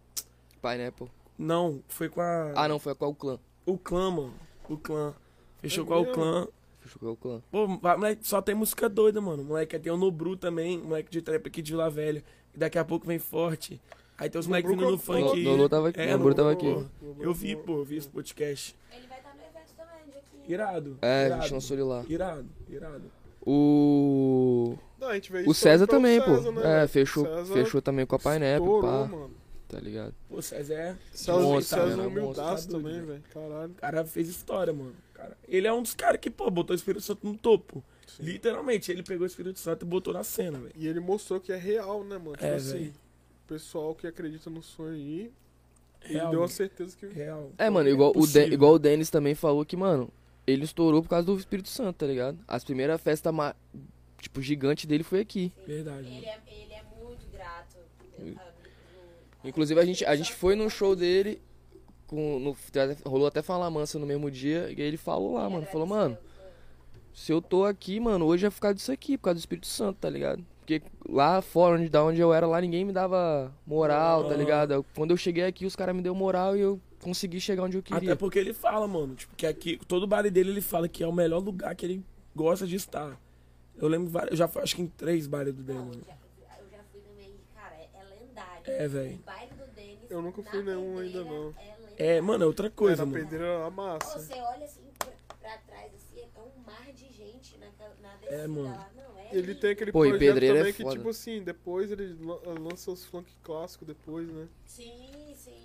Speaker 1: Pineapple.
Speaker 3: Não, foi com a.
Speaker 1: Ah, não, foi com o clã.
Speaker 3: O clã, mano. O clã. Fechou
Speaker 2: É
Speaker 3: com a o clã.
Speaker 1: Fechou com o clã.
Speaker 3: Pô, moleque, só tem música doida, mano. Moleque, tem o Nobru também, moleque de trap aqui de Vila Velha. E daqui a pouco vem forte. Aí tem os moleques
Speaker 2: Nobru
Speaker 3: vindo no funk.
Speaker 1: Nolo tava aqui,
Speaker 3: É,
Speaker 1: Nobru tava aqui.
Speaker 3: Eu vi, pô, eu vi esse podcast.
Speaker 4: Ele vai estar no evento também, 15.
Speaker 3: Irado.
Speaker 1: É, a
Speaker 3: irado,
Speaker 1: gente lançou ele lá.
Speaker 3: Irado, irado.
Speaker 1: O.
Speaker 2: Não, a gente vê
Speaker 1: O César também,
Speaker 2: César,
Speaker 1: pô.
Speaker 2: né,
Speaker 1: É,
Speaker 2: velho?
Speaker 1: fechou,
Speaker 2: César
Speaker 1: fechou também com a Pineapple,
Speaker 2: estourou,
Speaker 1: pá.
Speaker 2: mano.
Speaker 1: Tá ligado?
Speaker 3: Pô, César é.
Speaker 2: César,
Speaker 1: Monstro,
Speaker 2: César
Speaker 1: né?
Speaker 2: é humildaço
Speaker 3: tá
Speaker 2: também,
Speaker 3: velho.
Speaker 2: Caralho.
Speaker 3: O cara fez história, mano. Cara, ele é um dos caras que, pô, botou o Espírito Santo no topo.
Speaker 2: Sim.
Speaker 3: Literalmente, ele pegou o Espírito Santo e botou na cena, velho.
Speaker 2: E ele mostrou que é real, né, mano? Tipo
Speaker 3: É,
Speaker 2: assim,
Speaker 3: velho.
Speaker 2: O pessoal que acredita no sonho aí,
Speaker 3: Real,
Speaker 2: deu uma
Speaker 3: mano.
Speaker 2: certeza que.
Speaker 3: Real.
Speaker 1: É, mano, igual, o,
Speaker 3: possível.
Speaker 1: Den- igual o Denis também falou que, mano, ele estourou por causa do Espírito Santo, tá ligado? As primeiras festas, tipo, gigante dele foi aqui.
Speaker 3: Verdade,
Speaker 4: Ele é, ele é muito grato.
Speaker 1: Inclusive, a gente, a gente foi num show dele, com, no, rolou até falar mansa no mesmo dia, e aí ele falou lá, mano, falou, mano, se eu tô aqui, mano, hoje é por causa disso aqui, por causa do Espírito Santo, tá ligado? Porque lá fora, onde, da onde eu era, lá ninguém me dava moral, tá
Speaker 3: Aham.
Speaker 1: ligado? Quando eu cheguei aqui, os caras me deu moral e eu consegui chegar onde eu queria.
Speaker 3: Até porque ele fala, mano, tipo, que aqui, todo baile dele ele fala que é o melhor lugar que ele gosta de estar. Eu lembro, vários- eu já fui, acho que em três bailes do Denis.
Speaker 4: eu já, eu já fui também, cara, é, é lendário.
Speaker 3: É, velho.
Speaker 4: O baile do Denis.
Speaker 2: Eu nunca fui nenhum ainda, não.
Speaker 4: É.
Speaker 3: É, mano, é outra
Speaker 2: É,
Speaker 3: coisa,
Speaker 2: na
Speaker 3: mano.
Speaker 2: pedreira a massa.
Speaker 4: Você olha assim pra, pra trás, assim, é um mar de gente na, na descida
Speaker 3: É, mano.
Speaker 4: lá. Não, é
Speaker 2: Ele tem aquele
Speaker 1: Pô,
Speaker 2: projeto
Speaker 1: é
Speaker 2: também que,
Speaker 1: foda.
Speaker 2: tipo assim, depois ele lan- lança os funk clássicos depois, né?
Speaker 4: Sim, sim.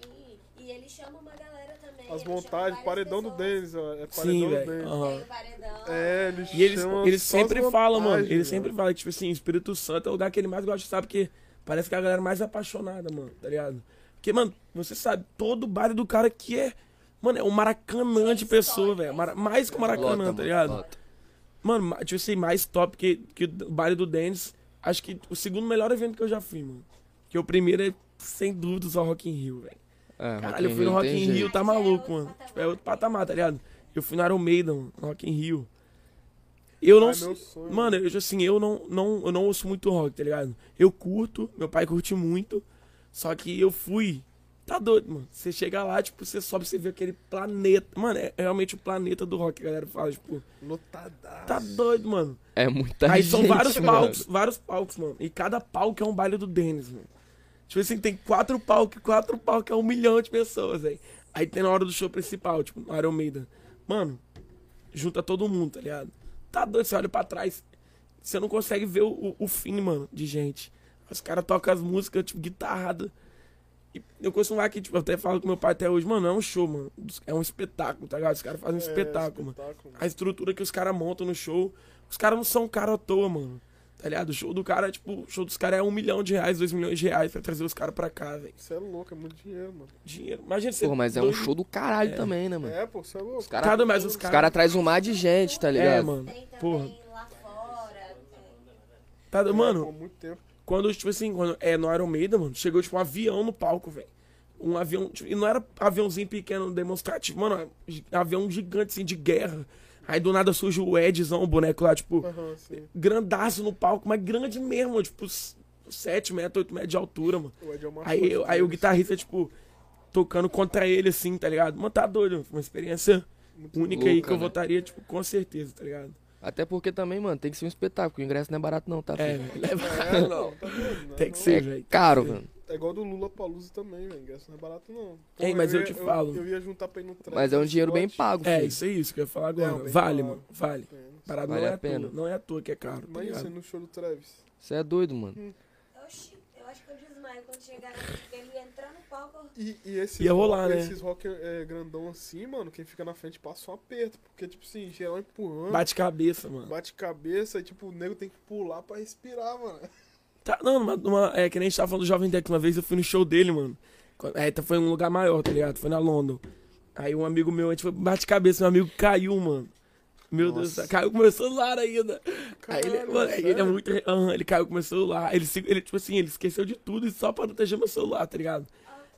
Speaker 4: E ele chama uma galera também.
Speaker 2: As montagens, paredão do
Speaker 4: pessoas.
Speaker 2: Denis, ó. É paredão
Speaker 3: Sim,
Speaker 2: do
Speaker 3: velho.
Speaker 2: Denis.
Speaker 3: aham.
Speaker 4: Tem o paredão.
Speaker 2: É, ele
Speaker 3: E eles,
Speaker 2: chama
Speaker 3: eles sempre falam, mano. Eles
Speaker 2: velho.
Speaker 3: sempre falam, tipo assim, Espírito Santo é o lugar que ele mais gosta estar, porque parece que é a galera mais apaixonada, mano, tá ligado? Porque, mano, você sabe, todo baile do cara que é. Mano, é um maracanã de pessoa, velho. Mara- Mais que o Maracanã,
Speaker 1: Lota,
Speaker 3: tá
Speaker 1: mano,
Speaker 3: ligado? Mano, ma- tipo assim, mais top que, que o baile do Dennis. Acho que o segundo melhor evento que eu já fui, mano. Que o primeiro é, sem dúvidas, o Rock in Rio, velho.
Speaker 1: É,
Speaker 3: Caralho, eu fui no Rock in. Rio, tá maluco, mano. Tipo, é outro patamar, tá ligado? Eu fui no Iron Maiden, mano, no Rock in Rio. Eu não...
Speaker 2: Ah, meu sonho.
Speaker 3: Mano, eu, assim, eu não, não, eu não ouço muito rock, tá ligado? Eu curto, meu pai curte muito, só que eu fui... Tá doido, mano. Você chega lá, tipo, você sobe, você vê aquele planeta. Mano, é realmente o planeta do rock, a galera fala, tipo,
Speaker 2: Lotadaço.
Speaker 3: tá doido, mano.
Speaker 1: É muita
Speaker 3: Aí
Speaker 1: gente,
Speaker 3: são vários
Speaker 1: mano.
Speaker 3: palcos, vários palcos, mano. E cada palco é um baile do Dennis, mano. Tipo assim, tem quatro palcos, quatro palcos é um milhão de pessoas, velho. Aí tem na hora do show principal, tipo, no Iron Maiden. Mano, junta todo mundo, tá ligado? Tá doido, você olha pra trás, você não consegue ver o, o, o fim, mano, de gente. Os caras tocam as músicas, tipo, guitarrada. E eu costumo lá que, tipo, eu até falo com meu pai até hoje, mano, é um show, mano. É um espetáculo, tá ligado? Os caras fazem um
Speaker 2: É,
Speaker 3: espetáculo, mano
Speaker 2: espetáculo,
Speaker 3: a estrutura que os caras montam no show. Os caras não são cara à toa, mano. Tá ligado? O show do cara, tipo, o show dos caras é um milhão de reais, dois milhões de reais pra trazer os caras pra cá, velho.
Speaker 2: Isso é louco, é muito dinheiro, mano.
Speaker 3: Dinheiro. Imagina você.
Speaker 1: Porra, mas é um show do caralho
Speaker 3: É.
Speaker 1: também, né, mano?
Speaker 2: É, pô, isso é louco.
Speaker 1: Os caras
Speaker 3: Cada mais os
Speaker 1: os
Speaker 3: caras.
Speaker 1: cara trazem um mar de gente, tá ligado?
Speaker 3: É, mano. Porra.
Speaker 4: lá fora. tem-
Speaker 3: Tá,
Speaker 2: É,
Speaker 3: mano,
Speaker 2: muito tempo.
Speaker 3: Quando, tipo assim, quando é no Iron Maiden, mano, chegou, tipo, um avião no palco, velho. Um avião, tipo, e não era aviãozinho pequeno demonstrativo, mano, é avião gigante, assim, de guerra. Aí do nada surge o Edzão, o boneco lá, tipo,
Speaker 2: sim.
Speaker 3: grandaço no palco, mas grande mesmo, tipo, 7 metros, 8 metros de altura, mano.
Speaker 2: O Ed é uma
Speaker 3: Aí, eu- aí o
Speaker 2: deles.
Speaker 3: guitarrista, tipo, tocando contra ele, assim, tá ligado? Mano, tá doido, uma experiência
Speaker 2: Muito
Speaker 3: única aí
Speaker 1: louca,
Speaker 3: que eu
Speaker 1: né?
Speaker 3: votaria, tipo, com certeza, tá ligado?
Speaker 1: Até porque também, mano, tem que ser um espetáculo. O ingresso não é barato, não, tá?
Speaker 3: É, leva.
Speaker 2: É, não, tá né?
Speaker 3: Tem que ser,
Speaker 1: É
Speaker 3: velho.
Speaker 1: caro,
Speaker 3: ser.
Speaker 1: mano.
Speaker 2: É igual do Lula Palusa também, velho. Ingresso não é barato, não.
Speaker 3: Ei, mas eu
Speaker 2: ia-
Speaker 3: te falo.
Speaker 2: Eu, ia juntar pra ir no trem.
Speaker 1: Mas é um dinheiro bem pago,
Speaker 3: É,
Speaker 1: filho.
Speaker 3: isso é isso que eu ia falar agora.
Speaker 2: Não,
Speaker 3: vale,
Speaker 2: claro.
Speaker 3: mano, vale. Parada
Speaker 1: Vale
Speaker 3: não é
Speaker 1: a pena.
Speaker 3: toa, não é à toa que é caro, tá
Speaker 2: Imagina você no show do Travis.
Speaker 1: Você é doido, mano.
Speaker 4: Oxi, eu acho que eu desmaio quando chegar na
Speaker 2: E, e esses
Speaker 3: Ia rolar,
Speaker 2: rock,
Speaker 3: né?
Speaker 2: esses rock é, grandão assim, mano, quem fica na frente passa um aperto. Porque, tipo assim, geral empurrando,
Speaker 3: Bate cabeça, mano.
Speaker 2: bate cabeça e, tipo, o nego tem que pular pra respirar, mano.
Speaker 3: Tá, não, numa, numa- é que nem a gente tava falando do Jovem Deck uma vez, eu fui no show dele, mano. É, tá- foi em um lugar maior, tá ligado? Foi na London. Aí um amigo meu, a gente foi bate cabeça, meu amigo caiu, mano. Meu Deus do céu,
Speaker 1: Nossa.
Speaker 3: caiu com meu celular ainda. aí ele, mano, aí ele é muito. aham, ele caiu com meu celular. Ele, ele, tipo assim, ele esqueceu de tudo e só pra proteger meu celular, tá ligado?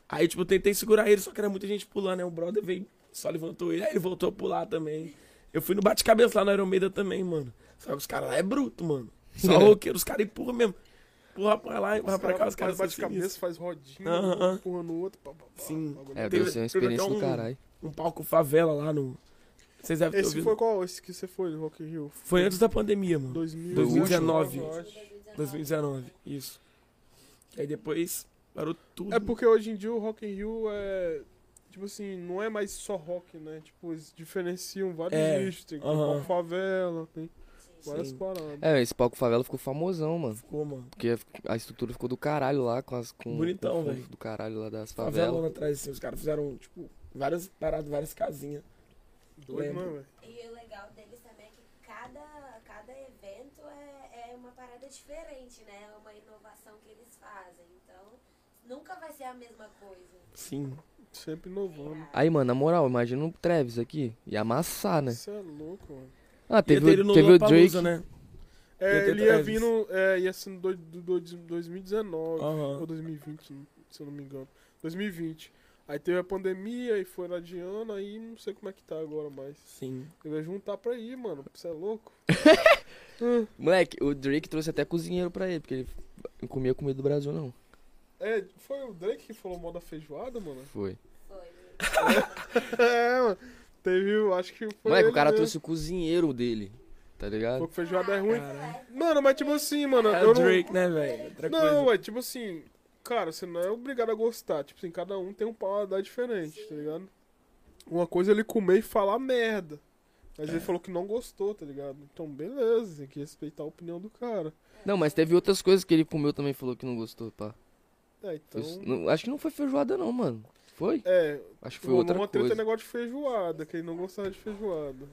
Speaker 3: Aí, tipo, eu tentei segurar ele, só que era muita gente pulando, né? O brother veio, só levantou ele, aí ele voltou a pular também. Eu fui no bate-cabeça lá no Iron Maiden também, mano. Só que os caras lá é bruto, mano. Só roqueiro, os caras empurram mesmo. Empurra pra lá, empurra pra cá, os caras
Speaker 2: bate cabeça, faz rodinha,
Speaker 3: Aham.
Speaker 2: um empurra no outro. Pá, pá, pá,
Speaker 3: Sim.
Speaker 2: bagulho.
Speaker 1: É, deve ser uma experiência
Speaker 3: até
Speaker 1: do
Speaker 3: um-
Speaker 1: caralho.
Speaker 3: Um palco favela lá no. Vocês devem ter
Speaker 2: Esse
Speaker 3: ouvido.
Speaker 2: foi qual? Esse que você foi, no Rock in Rio?
Speaker 3: Foi antes da pandemia, mano.
Speaker 2: 2000,
Speaker 3: 2019.
Speaker 2: eu acho.
Speaker 3: 2019, isso. E aí depois parou tudo.
Speaker 2: É porque hoje em dia o Rock in Rio é... Tipo assim, não é mais só rock, né? Tipo, eles diferenciam vários
Speaker 3: É,
Speaker 2: nichos. Tem
Speaker 3: aham.
Speaker 2: palco favela, tem várias paradas.
Speaker 1: É, esse palco favela ficou famosão, mano.
Speaker 3: Ficou, mano.
Speaker 1: Porque a estrutura ficou do caralho lá, com as. Com,
Speaker 3: Bonitão, velho.
Speaker 1: do caralho lá das
Speaker 3: Favelona
Speaker 1: favelas.
Speaker 3: atrás, assim, os caras fizeram, tipo, várias paradas, várias casinhas.
Speaker 2: Doido, né, velho?
Speaker 4: E o legal deles também é que cada, cada evento é, é uma parada diferente, né? É uma inovação que eles fazem. Nunca vai ser a mesma coisa.
Speaker 3: Sim.
Speaker 2: Sempre inovando.
Speaker 1: Aí, mano, na moral, imagina o Travis aqui. Ia amassar, né?
Speaker 2: Isso é louco, mano.
Speaker 1: Ah,
Speaker 3: Ia
Speaker 1: teve, o,
Speaker 3: no
Speaker 1: teve o Drake.
Speaker 3: Né? Ia
Speaker 2: É,
Speaker 3: ter
Speaker 2: ele ia
Speaker 3: Travis.
Speaker 2: vindo, é, ia ser no do, do, do- 2019
Speaker 3: Aham.
Speaker 2: ou 2020, se eu não me engano. 2020. Aí teve a pandemia e foi adiando, aí não sei como é que tá agora mais.
Speaker 3: Sim.
Speaker 2: Eu ia juntar pra ir, mano. Você é louco?
Speaker 1: Moleque, o Drake trouxe até cozinheiro pra ele, porque ele não comia comida do Brasil, não.
Speaker 2: É, foi o Drake que falou mal da feijoada, mano?
Speaker 1: Foi.
Speaker 4: Foi.
Speaker 2: é, mano. Teve, eu acho que foi.
Speaker 1: Moleque, o cara
Speaker 2: mesmo.
Speaker 1: trouxe o cozinheiro dele. Tá ligado?
Speaker 2: Falou que feijoada é ruim.
Speaker 3: Caralho.
Speaker 2: Mano, mas tipo assim, mano.
Speaker 3: É
Speaker 2: eu
Speaker 3: o
Speaker 2: não...
Speaker 3: Drake, né, velho?
Speaker 2: Não, ué, tipo assim, cara, você não é obrigado a gostar. Tipo assim, cada um tem um paladar diferente, tá ligado? Uma coisa é ele comer e falar merda. Mas
Speaker 3: É.
Speaker 2: ele falou que não gostou, tá ligado? Então, beleza, tem que respeitar a opinião do cara.
Speaker 1: Não, mas teve outras coisas que ele comeu também falou que não gostou, pá.
Speaker 2: É, então.
Speaker 1: Foi- não- acho que não foi feijoada, não, mano. Foi?
Speaker 2: É,
Speaker 1: Acho que foi outra
Speaker 2: uma treta
Speaker 1: coisa.
Speaker 2: negócio de feijoada, que ele não gostava de feijoada.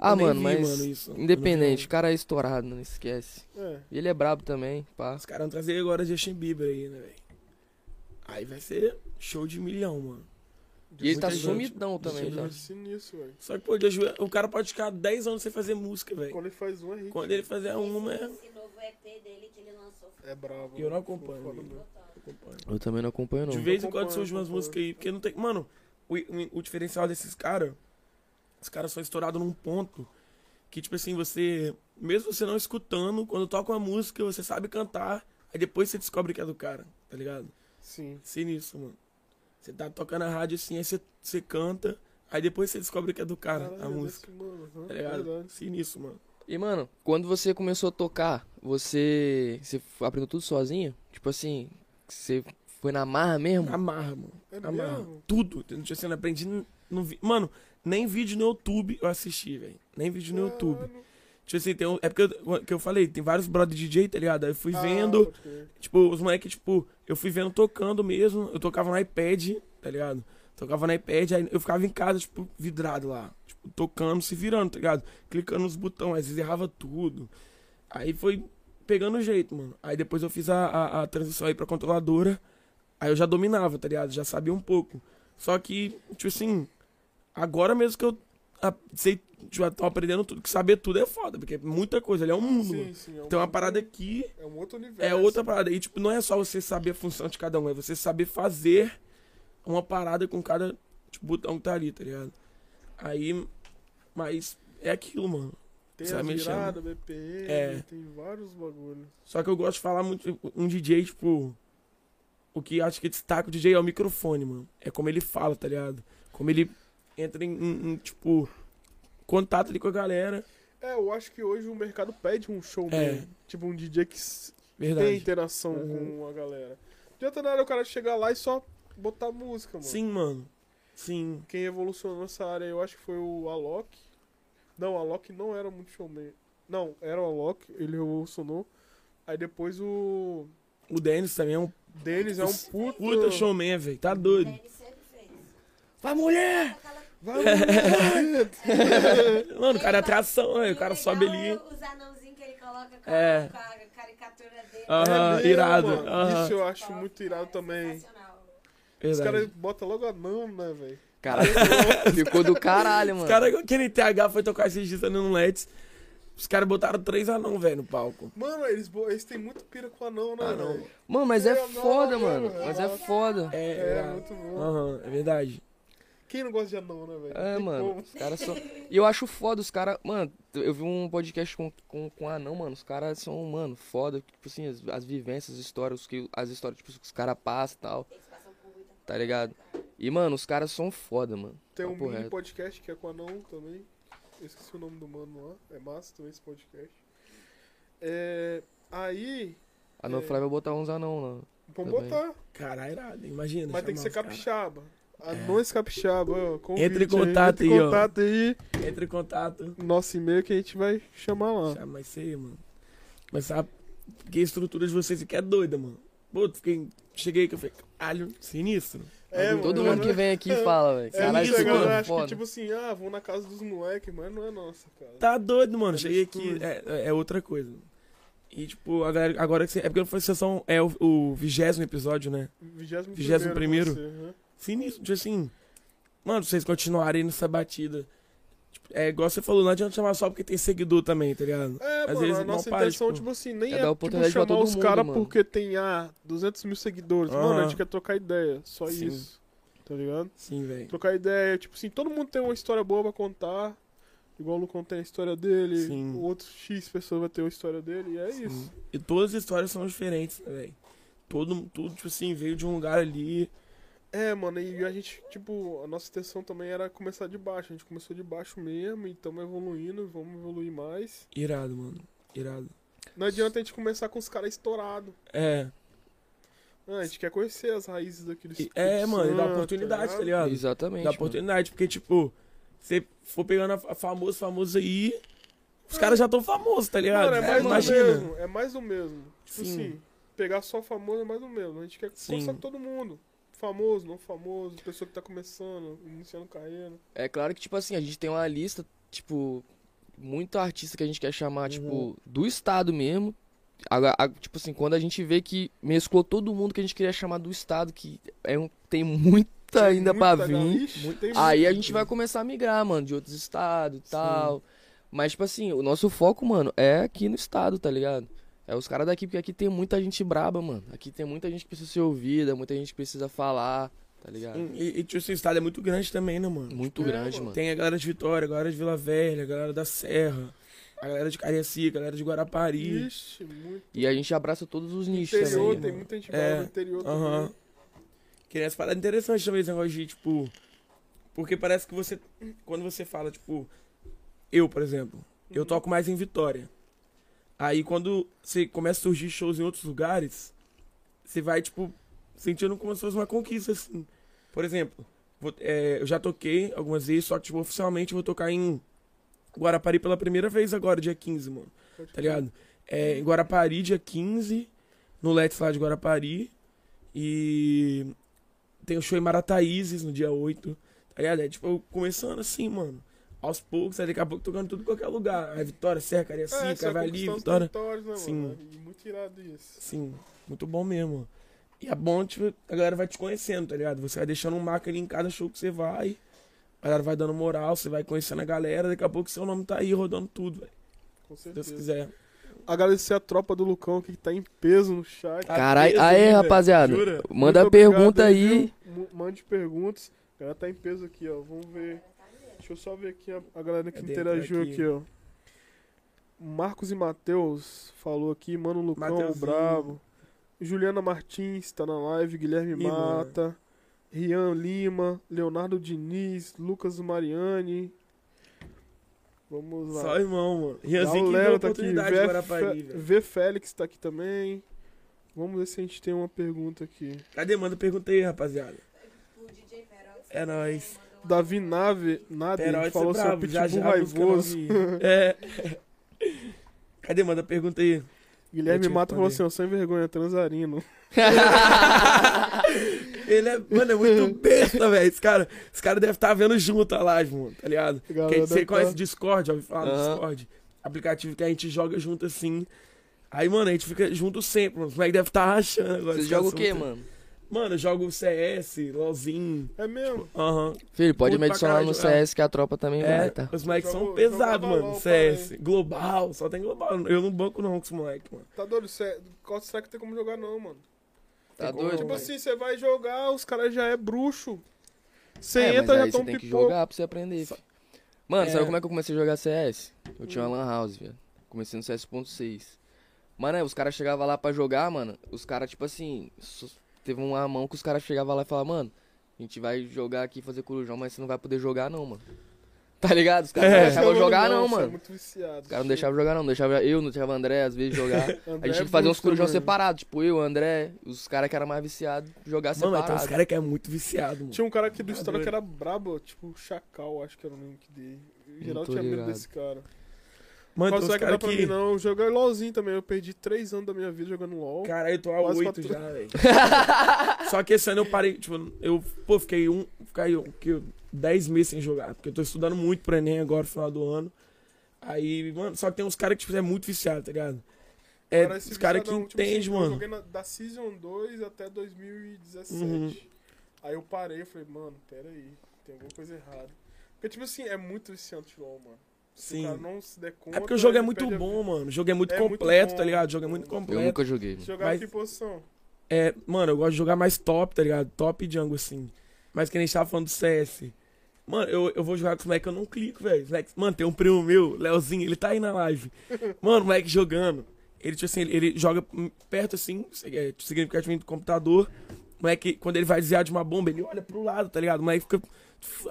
Speaker 1: Ah, mano,
Speaker 3: vi,
Speaker 1: mas
Speaker 3: mano, isso.
Speaker 1: Independente, o cara é estourado, não esquece.
Speaker 2: É.
Speaker 1: E ele é brabo também, pá.
Speaker 3: Os caras vão trazer agora Justin Bieber aí, né, velho? Aí vai ser show de milhão, mano.
Speaker 1: E ele tá
Speaker 3: gente.
Speaker 1: sumidão também,
Speaker 3: Sim.
Speaker 1: tá?
Speaker 2: É sinistro, velho.
Speaker 3: Só que, pô, de o cara pode ficar 10 anos sem fazer música, velho.
Speaker 2: Quando ele faz um é hit.
Speaker 3: Quando ele fizer uma, é.
Speaker 4: Esse novo EP dele que ele lançou foi
Speaker 2: É bravo.
Speaker 3: Eu não
Speaker 2: né?
Speaker 3: Acompanho.
Speaker 1: Eu também não acompanho, não.
Speaker 3: De vez em quando surge umas músicas aí, porque não tem. Mano, o, o, o diferencial desses caras, os caras são estourados num ponto que, tipo assim, você. Mesmo você não escutando, quando toca uma música, você sabe cantar, aí depois você descobre que é do cara, tá ligado?
Speaker 2: Sim.
Speaker 3: Sinistro, mano. Você tá tocando a rádio assim, aí você, você canta, aí depois você descobre que é do cara,
Speaker 2: Caralho,
Speaker 3: a
Speaker 2: é
Speaker 3: música.
Speaker 2: desse- mano,
Speaker 3: Tá ligado?
Speaker 2: verdade.
Speaker 3: Sinistro, mano.
Speaker 1: E, mano, quando você começou a tocar, você, você aprendeu tudo sozinho? Tipo assim, você foi na marra mesmo?
Speaker 3: Amarra, mano.
Speaker 2: É
Speaker 3: Amarra.
Speaker 2: mesmo?
Speaker 3: Tudo. Tipo assim, eu não aprendi. n- Não vi, mano, nem vídeo no YouTube eu assisti, velho. Nem vídeo no YouTube.
Speaker 2: Caralho.
Speaker 3: Tipo assim, tem um, é porque eu, que eu falei, tem vários brother DJ, tá ligado? Aí eu fui
Speaker 2: Ah,
Speaker 3: vendo,
Speaker 2: crer.
Speaker 3: tipo, os moleques, tipo, eu fui vendo tocando mesmo. Eu tocava no iPad, tá ligado? Tocava no iPad, aí eu ficava em casa, tipo, vidrado lá. Tipo, tocando, se virando, tá ligado? Clicando nos botões, às vezes errava tudo. Aí foi pegando o jeito, mano. Aí depois eu fiz a, a, a transição aí pra controladora. Aí eu já dominava, tá ligado? Já sabia um pouco. Só que, tipo assim, agora mesmo que eu a- sei, já tô aprendendo tudo, que saber tudo é foda, porque é muita coisa, ali é um mundo,
Speaker 2: Sim, sim. É um,
Speaker 3: Tem uma parada aqui,
Speaker 2: É um outro universo.
Speaker 3: é outra parada. E, tipo, não é só você saber a função de cada um, é você saber fazer uma parada com cada tipo, botão que tá ali, tá ligado? Aí, mas é aquilo, mano.
Speaker 2: Tem
Speaker 3: Sabe
Speaker 2: viradas, BPM,
Speaker 3: É.
Speaker 2: tem vários bagulhos.
Speaker 3: Só que eu gosto de falar muito, um DJ, tipo, o que acho que destaca o DJ é o microfone, mano. É como ele fala, tá ligado? Como ele entra em, em- em, tipo, contato ali com a galera.
Speaker 2: É, eu acho que hoje o mercado pede um showman.
Speaker 3: É.
Speaker 2: Tipo, um DJ que s- tem
Speaker 3: Verdade.
Speaker 2: interação
Speaker 3: Uhum.
Speaker 2: com a galera. Não adianta nada o cara chegar lá e só botar música, mano.
Speaker 3: Sim, mano. Sim.
Speaker 2: Quem evolucionou nessa área, eu acho que foi o Alok. Não, o Alok não era muito showman. Não, era o Alok, ele evolucionou. Aí depois o
Speaker 3: O Dennis também é um
Speaker 2: Denis é um puta...
Speaker 3: puta showman, velho. Tá doido.
Speaker 4: Ele sempre fez.
Speaker 3: Vai, mulher!
Speaker 2: Vai, mulher!
Speaker 3: Mano, o cara é atração, velho. O cara
Speaker 4: é
Speaker 3: sobe ali.
Speaker 4: Os anãozinhos que ele coloca com,
Speaker 3: É.
Speaker 4: a, com a caricatura dele.
Speaker 3: Aham,
Speaker 2: mesmo,
Speaker 3: irado.
Speaker 2: Isso eu acho muito irado também. Os caras botam logo anão, né, velho?
Speaker 1: Cara, ficou do caralho, mano.
Speaker 3: Os caras, aquele TH foi tocar esses dias no Let's. Os caras botaram três anão, velho, no palco.
Speaker 2: Mano, eles, eles têm muito pira com anão, né,
Speaker 3: Anão.
Speaker 1: Mano, mas é
Speaker 2: É,
Speaker 1: foda,
Speaker 2: não,
Speaker 1: mano.
Speaker 2: não,
Speaker 1: Mas é foda.
Speaker 3: É,
Speaker 2: É,
Speaker 3: é,
Speaker 2: muito bom.
Speaker 3: aham, é verdade.
Speaker 2: Quem não gosta de anão, né, velho?
Speaker 1: É,
Speaker 2: Tem
Speaker 1: mano.
Speaker 2: como.
Speaker 1: Os caras são. E eu acho foda, os caras. Mano, eu vi um podcast com, com, com anão, mano. Os caras são, mano, foda. Tipo assim, as, as vivências, as histórias, os que, as histórias tipo, que os caras passam e tal.
Speaker 4: Eles passam por muita
Speaker 1: Tá ligado? E, mano, os caras são foda, mano.
Speaker 2: Tem um mini
Speaker 1: reto.
Speaker 2: podcast que é com anão também. Eu esqueci o nome do mano lá. É massa também esse podcast. É, aí,
Speaker 1: A No
Speaker 2: É.
Speaker 1: Fly vai botar uns anão lá.
Speaker 2: vamos
Speaker 1: Também.
Speaker 2: botar.
Speaker 3: Caralho. Imagina.
Speaker 2: Mas tem que ser capixaba. Anões capixaba. ó, convite
Speaker 3: Entre em
Speaker 2: aí,
Speaker 3: contato
Speaker 2: entre em
Speaker 3: aí,
Speaker 2: contato aí.
Speaker 3: Entre em contato.
Speaker 2: Nosso e-mail que a gente vai chamar lá.
Speaker 3: Chama mais ceia, mano. Mas sabe que a estrutura de vocês aqui é doida, mano. Pô, fiquei, cheguei aqui, eu falei, caralho, sinistro.
Speaker 2: É,
Speaker 1: Todo
Speaker 2: mano,
Speaker 1: mundo que vem aqui fala, velho.
Speaker 2: É,
Speaker 1: Caralho,
Speaker 2: isso,
Speaker 3: mano,
Speaker 2: acha
Speaker 1: foda.
Speaker 2: que, tipo assim, ah, vou na casa dos moleques, mas não é nossa, cara.
Speaker 3: Tá doido, mano.
Speaker 2: É
Speaker 3: Cheguei aqui, é, é outra coisa. E, tipo, a galera, agora que você. É porque foi sessão. É o, vigésimo episódio, né?
Speaker 2: Vigésimo,
Speaker 3: Vigésimo primeiro?
Speaker 2: aham.
Speaker 3: Sinistro, tipo assim. Mano, vocês continuarem nessa batida. É igual você falou, não adianta chamar só porque tem seguidor também, tá ligado?
Speaker 2: É,
Speaker 3: Às
Speaker 2: mano,
Speaker 3: vezes
Speaker 2: a
Speaker 3: não
Speaker 2: nossa
Speaker 3: para,
Speaker 2: intenção,
Speaker 3: tipo,
Speaker 2: tipo assim, nem
Speaker 1: é
Speaker 2: é, tipo, chamar os caras porque tem, ah, 200 mil seguidores. Mano, a gente quer trocar ideia, só
Speaker 3: Sim.
Speaker 2: isso. Tá ligado?
Speaker 3: Sim, velho.
Speaker 2: Trocar ideia, tipo assim, todo mundo tem uma história boa pra contar. Igual o Lucão tem a história dele,
Speaker 3: Sim.
Speaker 2: o outro X pessoa vai ter uma história dele, e é
Speaker 3: Sim.
Speaker 2: isso.
Speaker 3: E todas as histórias são diferentes, né, velho? Todo, tudo, tipo assim, veio de um lugar ali.
Speaker 2: É, mano, e a gente, tipo, a nossa intenção também era começar de baixo. A gente começou de baixo mesmo, e estamos evoluindo, vamos evoluir mais.
Speaker 3: Irado, mano. Irado.
Speaker 2: Não adianta a gente começar com os caras estourados.
Speaker 3: É.
Speaker 2: Ah, a gente quer conhecer as raízes daqueles.
Speaker 3: E- é, mano, e dá oportunidade, tá ligado?
Speaker 1: Exatamente.
Speaker 3: Dá
Speaker 1: mano.
Speaker 3: oportunidade, porque, tipo, você for pegando a famoso, famoso aí, os caras já tão famosos, tá ligado?
Speaker 2: Mano, é mais do
Speaker 3: Imagina.
Speaker 2: mesmo. É mais do mesmo. Tipo
Speaker 3: Sim.
Speaker 2: assim, pegar só famoso é mais do mesmo. A gente quer conversar com todo mundo. Famoso, não famoso, pessoa que tá começando, iniciando carreira.
Speaker 1: É claro que, tipo assim, a gente tem uma lista, tipo, muito artista que a gente quer chamar,
Speaker 2: Uhum.
Speaker 1: tipo, do estado mesmo. Agora, a- tipo assim, quando a gente vê que mesclou todo mundo que a gente queria chamar do estado, que é um, tem muita
Speaker 2: Tem
Speaker 1: ainda pra
Speaker 2: muita
Speaker 1: vir.
Speaker 2: galera. Ixi, tem
Speaker 1: Aí
Speaker 2: muita.
Speaker 1: a gente vai começar a migrar, mano, de outros estados e tal. Mas, tipo assim, o nosso foco, mano, é aqui no estado, tá ligado? É os caras daqui, porque aqui tem muita gente braba, mano. Aqui tem muita gente que precisa ser ouvida, muita gente que precisa falar, tá ligado?
Speaker 3: E, e tipo, esse estado é muito grande também, né, mano?
Speaker 1: Muito
Speaker 2: É,
Speaker 1: grande,
Speaker 2: mano.
Speaker 1: mano.
Speaker 3: Tem a galera de Vitória, a galera de Vila Velha, a galera da Serra, a galera de Cariacica, a galera de Guarapari.
Speaker 2: Ixi, muito.
Speaker 1: E a gente abraça todos os nichos
Speaker 2: Interior,
Speaker 1: também.
Speaker 2: tem
Speaker 1: mano.
Speaker 2: muita gente
Speaker 3: É,
Speaker 2: no interior
Speaker 3: Aham.
Speaker 2: também.
Speaker 3: Que essa parada interessante também, esse negócio de, tipo. Porque parece que você. Quando você fala, tipo. Eu, por exemplo, eu toco mais em Vitória. Aí quando você começa a surgir shows em outros lugares, você vai, tipo, sentindo como se fosse uma conquista, assim. Por exemplo, vou- é, eu já toquei algumas vezes, só que, tipo, oficialmente eu vou tocar em Guarapari pela primeira vez agora, dia 15, mano.
Speaker 2: Pode
Speaker 3: Tá ligado? É, em Guarapari, dia 15, no Let's lá de Guarapari. E tem o show em Marataízes no dia 8. Tá ligado? É tipo, começando assim, mano. Aos poucos, aí daqui a pouco tocando tudo em qualquer lugar. Aí Vitória, Serra, Cariacica,
Speaker 2: É, os
Speaker 3: Vitória.
Speaker 2: né,
Speaker 3: Sim.
Speaker 2: mano? E muito irado isso.
Speaker 3: Sim, muito bom mesmo. E é bom, tipo, a galera vai te conhecendo, tá ligado? Você vai deixando um marco ali em cada show que você vai. A galera vai dando moral, você vai conhecendo a galera, daqui a pouco seu nome tá aí rodando tudo, velho.
Speaker 2: Com
Speaker 3: Se Deus
Speaker 2: certeza.
Speaker 3: quiser.
Speaker 2: Agradecer a tropa do Lucão que tá em peso no chat.
Speaker 3: Tá
Speaker 1: Caralho, aí, rapaziada.
Speaker 3: Jura?
Speaker 1: Manda
Speaker 2: Muito obrigado
Speaker 1: pergunta aí.
Speaker 2: viu? Mande perguntas. A galera tá em peso aqui, ó. Vamos ver. Deixa eu só ver aqui a, a galera que
Speaker 3: Cadê?
Speaker 2: interagiu
Speaker 3: Aqui.
Speaker 2: aqui. ó. Marcos e Matheus falou aqui, mano Lucão, o
Speaker 3: Mateuzinho.
Speaker 2: brabo. Juliana Martins tá na live, Guilherme
Speaker 3: Ih, mano.
Speaker 2: Mata, Rian Lima, Leonardo Diniz, Lucas Mariani. Vamos lá.
Speaker 3: Só irmão, mano. Rianzinho
Speaker 2: o
Speaker 3: que deu
Speaker 2: Léo tá aqui,
Speaker 3: oportunidade de
Speaker 2: V,
Speaker 3: Guarapari,
Speaker 2: Fe-
Speaker 3: velho.
Speaker 2: V Félix tá aqui também. Vamos ver se a gente tem uma pergunta aqui.
Speaker 3: Cadê? Manda pergunta aí, rapaziada.
Speaker 4: O DJ Perox
Speaker 3: É nóis.
Speaker 2: Davi Nave, nada,
Speaker 3: é
Speaker 2: falou seu
Speaker 3: brabo, já
Speaker 2: pitbull
Speaker 3: já
Speaker 2: raivoso.
Speaker 3: É. Cadê? Manda pergunta aí.
Speaker 2: Guilherme Mata falou assim, ó, sem vergonha, transarino.
Speaker 3: Ele é, mano, é muito besta, velho. Esse cara, esse cara deve estar vendo junto a live, mano, tá ligado?
Speaker 2: Galera
Speaker 3: Que,
Speaker 2: deve
Speaker 3: você
Speaker 2: tá-
Speaker 3: conhece Discord, já ouviu falar do
Speaker 1: Aham.
Speaker 3: Discord? Aplicativo que a gente joga junto assim. Aí, mano, a gente fica junto sempre, mano. Os moleques devem estar rachando agora. Os caras
Speaker 1: jogam o quê, mano?
Speaker 3: Mano, eu jogo CS, LOLzinho.
Speaker 2: É mesmo?
Speaker 3: Aham.
Speaker 1: Filho, pode me adicionar
Speaker 3: caralho
Speaker 1: no. CS que a tropa também
Speaker 3: É,
Speaker 1: vai, tá?
Speaker 3: os moleques são pesados, mano. CS. Global, só tem global. Eu não banco não com os moleques, mano.
Speaker 2: Tá doido? Cê, Counter Strike tem como jogar não, mano.
Speaker 1: Tá
Speaker 3: Tem como
Speaker 1: doido?
Speaker 2: Tipo
Speaker 3: Não,
Speaker 2: assim, você vai jogar, os caras já é bruxo. Você
Speaker 1: É, mas
Speaker 2: entra, já
Speaker 1: aí
Speaker 2: tão
Speaker 1: você tem que jogar pra você aprender, filho. Mano,
Speaker 3: É.
Speaker 1: sabe como é que eu comecei a jogar CS? Eu tinha uma lan house, velho. Comecei no CS.6. Mano, é, os caras chegavam lá pra jogar, mano. Os caras, tipo assim, teve uma mão que os caras chegavam lá e falavam, mano, a gente vai jogar aqui, fazer corujão, mas você não vai poder jogar não, mano. Tá ligado? Os caras
Speaker 3: É.
Speaker 1: não deixavam jogar
Speaker 2: não,
Speaker 1: não,
Speaker 2: é
Speaker 1: mano.
Speaker 2: muito viciado.
Speaker 1: Os caras não deixavam jogar não, deixava eu, não deixava o André, às vezes, jogar. A gente tinha
Speaker 2: é
Speaker 1: que fazer uns corujão separados, tipo eu, o André, os caras que eram mais viciados, jogar
Speaker 3: Mano, mas tem
Speaker 1: separado.
Speaker 3: uns caras que é muito viciado, mano.
Speaker 2: Tinha um cara aqui do
Speaker 3: Tá
Speaker 2: história que
Speaker 3: doido.
Speaker 2: era brabo, tipo Chacal, acho que era o nome que dele. Em geral tinha medo desse cara.
Speaker 3: Mano,
Speaker 2: Strike não dá pra mim
Speaker 3: que...
Speaker 2: não. Eu joguei LOLzinho também, eu perdi 3 anos da minha vida jogando LOL.
Speaker 3: Caralho, eu tô a
Speaker 2: Quase
Speaker 3: 8
Speaker 2: quatro-
Speaker 3: já, velho. Só que esse ano eu parei, tipo, eu, pô, fiquei um, fiquei um, que 10 meses sem jogar, porque eu tô estudando muito pro Enem agora, final do ano. Aí, mano, só que tem uns caras que, tipo, é muito viciado, tá ligado? É,
Speaker 2: esse
Speaker 3: os caras que
Speaker 2: viciadão, tipo
Speaker 3: entendem,
Speaker 2: assim, Eu
Speaker 3: mano.
Speaker 2: joguei na- da Season 2 até 2017.
Speaker 3: Uhum.
Speaker 2: Aí eu parei e falei, mano, pera aí, tem alguma coisa errada. Porque, tipo assim, é muito viciante LOL, mano. Se
Speaker 3: Sim.
Speaker 2: o cara não se der conta...
Speaker 3: É porque o jogo é muito
Speaker 2: a
Speaker 3: bom,
Speaker 2: vida.
Speaker 3: mano. O jogo é muito
Speaker 2: É muito
Speaker 3: completo,
Speaker 2: bom,
Speaker 3: tá ligado? O jogo é muito
Speaker 2: muito bom.
Speaker 1: Eu
Speaker 3: completo.
Speaker 1: nunca joguei, mano.
Speaker 2: Jogar
Speaker 3: Mas-
Speaker 2: que posição?
Speaker 3: É, mano, eu gosto de jogar mais top, tá ligado? Top jungle, assim. Mas que nem a gente tava falando do CS. Mano, eu, eu vou jogar com os moleques que eu não clico, velho. Mano, tem um primo meu, Leozinho, ele tá aí na live. Mano, o moleque jogando. Ele, tipo assim, ele, ele joga perto, assim, é, significativamente do computador. O moleque, quando ele vai desviar de uma bomba, ele olha pro lado, tá ligado? O moleque fica.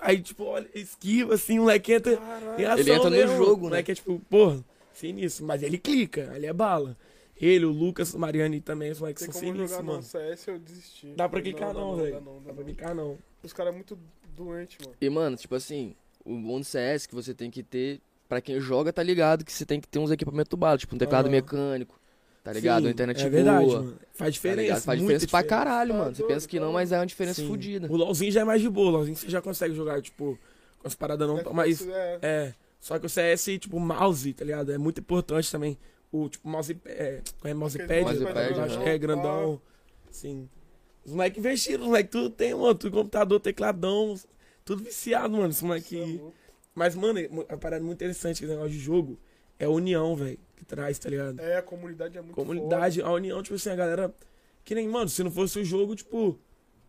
Speaker 3: Aí, tipo, olha, esquiva, assim, o moleque entra. em ação
Speaker 1: Ele entra no
Speaker 3: mesmo.
Speaker 1: jogo,
Speaker 3: O
Speaker 1: né?
Speaker 3: moleque é tipo, porra, sinistro. Mas ele clica, ele é bala. Ele, o Lucas, o Mariani também, os moleques são sinistros,
Speaker 2: jogar
Speaker 3: mano.
Speaker 2: no CS, eu desisti.
Speaker 3: Dá pra clicar não,
Speaker 2: dá
Speaker 3: velho.
Speaker 2: Dá não, dá
Speaker 3: Dá pra
Speaker 2: não.
Speaker 3: clicar não.
Speaker 2: Os caras é muito doente, mano.
Speaker 1: E, mano, tipo assim, o bom do CS que você tem que ter, pra quem joga, tá ligado que você tem que ter uns equipamentos bala, tipo um teclado mecânico, tá ligado?
Speaker 3: Sim,
Speaker 1: Uma internet
Speaker 3: é
Speaker 1: boa.
Speaker 3: verdade, mano. Faz
Speaker 1: Tá
Speaker 3: diferença.
Speaker 1: ligado? Faz
Speaker 3: muita
Speaker 1: diferença pra caralho,
Speaker 2: Tá
Speaker 1: mano. Você
Speaker 2: doido,
Speaker 1: pensa que
Speaker 2: tá
Speaker 1: não, mas é uma diferença
Speaker 3: Sim.
Speaker 1: fodida.
Speaker 3: O LoLzinho já é mais de boa. O LoLzinho você já consegue jogar, tipo, com as paradas não tão mais...
Speaker 2: É,
Speaker 3: É, só que o CS, tipo, o mouse, tá ligado? É muito importante também. O, tipo, mouse... É, é mousepad, acho que é grandão. Sim. Os moleques investiram, os moleques tudo tem, mano. Tudo computador, tecladão, tudo viciado, mano. Esse
Speaker 2: é
Speaker 3: moleque...
Speaker 2: louco.
Speaker 3: Mas, mano, a parada muito interessante que esse negócio de jogo é a união, velho, que traz, tá ligado?
Speaker 2: É, a comunidade é muito
Speaker 3: Comunidade, a união, tipo assim, a galera. Que nem, mano, se não fosse o jogo, tipo.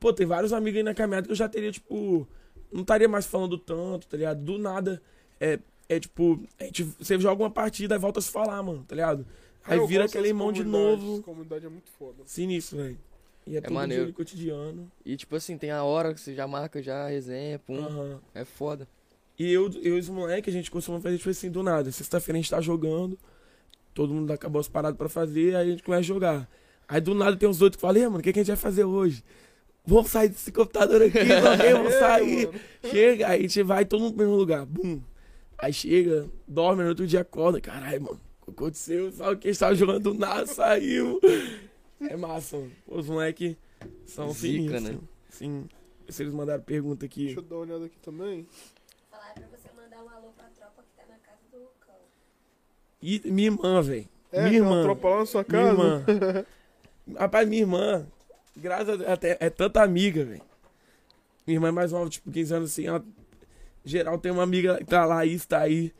Speaker 3: Pô, tem vários amigos aí na caminhada que eu já teria, tipo. Não estaria mais falando tanto, tá ligado? Do nada. É, é tipo. A gente, você joga uma partida e volta a se falar, mano, tá ligado?
Speaker 2: É,
Speaker 3: Aí
Speaker 2: eu
Speaker 3: vira aquele irmão de novo.
Speaker 2: comunidade é muito foda.
Speaker 3: Sinistro, velho. E é, todo
Speaker 1: maneiro.
Speaker 3: dia no cotidiano.
Speaker 1: E, tipo assim, tem a hora que você já marca já a resenha, pum.
Speaker 3: Aham.
Speaker 1: É foda.
Speaker 3: E eu, eu e os moleques, a gente costuma fazer, tipo assim, do nada. Sexta-feira a gente tá jogando, todo mundo acabou as paradas pra fazer, aí a gente começa a jogar. Aí do nada tem uns outros que falam, "Ei, mano, o que, que a gente vai fazer hoje? Vamos sair desse computador aqui, vamos
Speaker 2: É,
Speaker 3: sair. Chega, aí a gente vai todo mundo pro mesmo lugar, bum. Aí chega, dorme, no outro dia acorda, caralho, mano, o que aconteceu? Sabe o que a gente tava jogando do nada, saiu. É massa, mano. Os moleques são
Speaker 1: Zica,
Speaker 3: sinistros.
Speaker 1: né?
Speaker 3: Sim. Se eles mandaram pergunta aqui.
Speaker 2: Deixa eu dar uma olhada aqui também.
Speaker 4: Falar pra você mandar um alô
Speaker 3: E minha irmã, velho.
Speaker 2: É,
Speaker 3: minha
Speaker 2: aquela
Speaker 3: irmã.
Speaker 2: tropa lá na sua
Speaker 3: Minha
Speaker 2: casa?
Speaker 3: irmã. Rapaz, minha irmã, graças a Deus, até, é tanta amiga, velho. Minha irmã é mais nova, tipo, 15 anos assim, ela. Geral tem uma amiga que tá lá, está aí.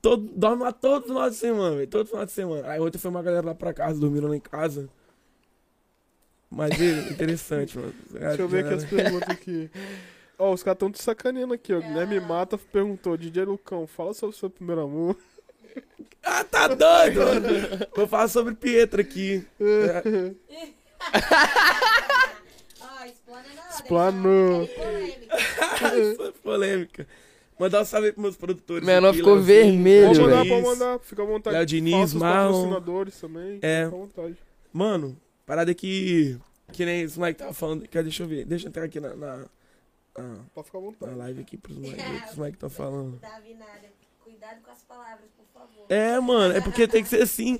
Speaker 3: Todo, dorme lá todo final de semana, velho. Todo final de semana. Aí ontem foi uma galera lá pra casa, dormiram lá em casa. Mas é interessante, mano.
Speaker 2: Deixa eu ver aqui as perguntas aqui. Ó, os caras estão te sacaneando aqui, ó. Guilherme Mata perguntou, DJ Lucão, fala sobre o seu primeiro amor.
Speaker 3: Ah, tá doido, mano. Vou falar sobre Pietro aqui.
Speaker 4: Ó, explana na hora.
Speaker 2: Explanou.
Speaker 4: eu- polêmica.
Speaker 3: É. Mandar um salve pros meus produtores.
Speaker 1: Menor
Speaker 3: aqui,
Speaker 1: ficou
Speaker 3: Leozinho,
Speaker 1: vermelho,
Speaker 2: Pode mandar, pode mandar, fica à vontade.
Speaker 3: Léo Diniz,
Speaker 2: Fala seus
Speaker 3: Marlon.
Speaker 2: patrocinadores também,
Speaker 3: É.
Speaker 2: fica à vontade.
Speaker 3: Mano, parada que. Que nem esse moleque tava falando. Que, deixa eu ver. Deixa eu entrar aqui na. na, na-
Speaker 2: Pode ficar à
Speaker 3: na
Speaker 2: vontade.
Speaker 3: live aqui pros moleques. Os moleques tão falando.
Speaker 4: Davi nada. Cuidado com as palavras, por favor.
Speaker 3: É, mano, é porque tem que ser assim.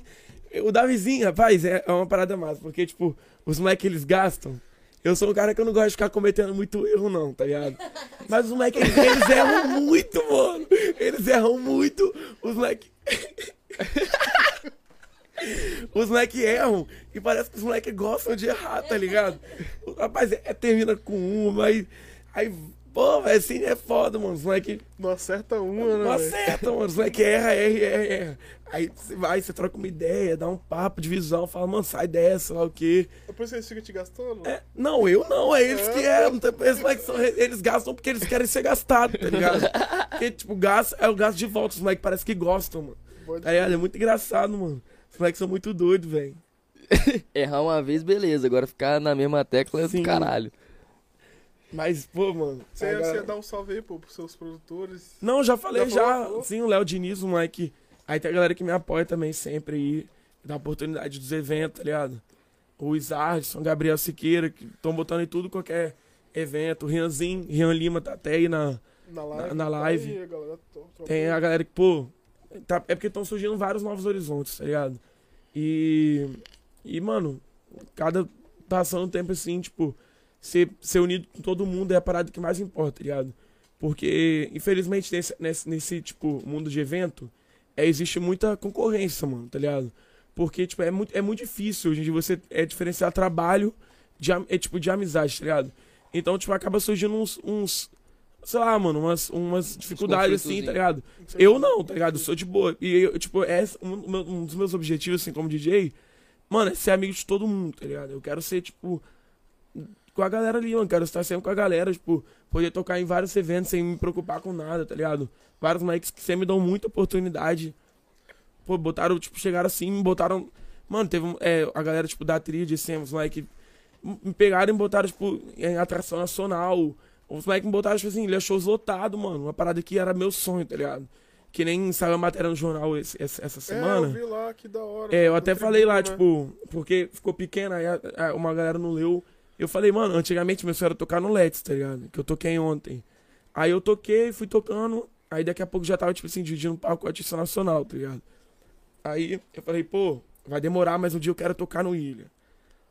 Speaker 3: O Davizinho, rapaz, é é uma parada massa. Porque, tipo, os moleques eles gastam. Eu sou um cara que eu não gosto de ficar cometendo muito erro, não, tá ligado? Mas os moleques, eles, eles erram muito, mano. Eles erram muito. Os moleques. Os moleques erram e parece que os moleques gostam de errar, tá ligado? Rapaz, é, termina com uma, aí. Aí, pô, velho, assim é foda, mano. Os moleques
Speaker 2: Não acerta uma, né?
Speaker 3: não acerta, mano. Os moleque erra, erra, erra, erra. Aí você vai, você troca uma ideia, dá um papo de visão, fala, mano, sai dessa, lá o quê.
Speaker 2: É por isso que eles ficam te gastando?
Speaker 3: É, não, eu não, é eles que é. Tem- Esses moleques são, eles gastam porque eles querem ser gastados, tá ligado? Porque, tipo, gasto é o gasto de volta. Os moleques parecem que gostam, mano.
Speaker 2: Pode-
Speaker 3: Tá ligado? É muito engraçado, mano. Os moleques são muito doidos, velho.
Speaker 1: Errar uma vez, beleza. Agora ficar na mesma tecla é do caralho.
Speaker 3: Mas, pô, mano.
Speaker 2: Você,
Speaker 3: a
Speaker 2: você ia dar um salve aí, pô, pros seus produtores.
Speaker 3: Não, já falei
Speaker 2: Já
Speaker 3: já.
Speaker 2: falou?
Speaker 3: Sim, o Léo Diniz, o moleque. Aí tem a galera que me apoia também sempre aí. Dá oportunidade dos eventos, tá ligado? O Isardson, Gabriel Siqueira, que estão botando em tudo qualquer evento. O Rianzinho, Rian Lima tá até aí na.
Speaker 2: Na live.
Speaker 3: na
Speaker 2: tá
Speaker 3: live.
Speaker 2: aí, a galera to- troca
Speaker 3: Tem a galera que, pô. tá- é porque estão surgindo vários novos horizontes, tá ligado? E. E, mano, cada passando o tempo assim, tipo, ser, ser unido com todo mundo é a parada que mais importa, tá ligado? Porque, infelizmente, nesse, nesse, nesse tipo, mundo de evento, é, existe muita concorrência, mano, tá ligado? Porque, tipo, é muito, é muito difícil hoje em dia você é, diferenciar trabalho de, é, tipo, de amizade, tá ligado? Então, tipo, acaba surgindo uns, uns sei lá, mano, umas, umas dificuldades assim, tá ligado? Eu não, tá ligado? Eu sou de boa. E eu, tipo, é um, um dos meus objetivos, assim, como DJ, mano, é ser amigo de todo mundo, tá ligado? Eu quero ser, tipo, com a galera ali, mano. Quero estar sempre com a galera, tipo, poder tocar em vários eventos sem me preocupar com nada, tá ligado? Vários moleques que sempre me dão muita oportunidade. Pô, botaram, tipo, chegaram assim, me botaram. Mano, teve é, a galera, tipo, da trilha, assim, os moleques me pegaram e me botaram, tipo, em atração nacional. Os moleques me botaram, tipo assim, ele shows lotado, mano. Uma parada que era meu sonho, tá ligado? Que nem saiu a matéria no jornal esse- essa, essa semana.
Speaker 2: É, eu vi lá, que da hora.
Speaker 3: É, eu até falei lá,
Speaker 2: né?
Speaker 3: tipo, porque ficou pequena, aí a- a- uma galera não leu. Eu falei, mano, antigamente meu sonho era tocar no Let's, tá ligado? Que eu toquei ontem. Aí eu toquei, fui tocando, aí daqui a pouco já tava, tipo assim, dividindo um palco com artista nacional, tá ligado? Aí eu falei, pô, vai demorar, mas um dia eu quero tocar no Ilha.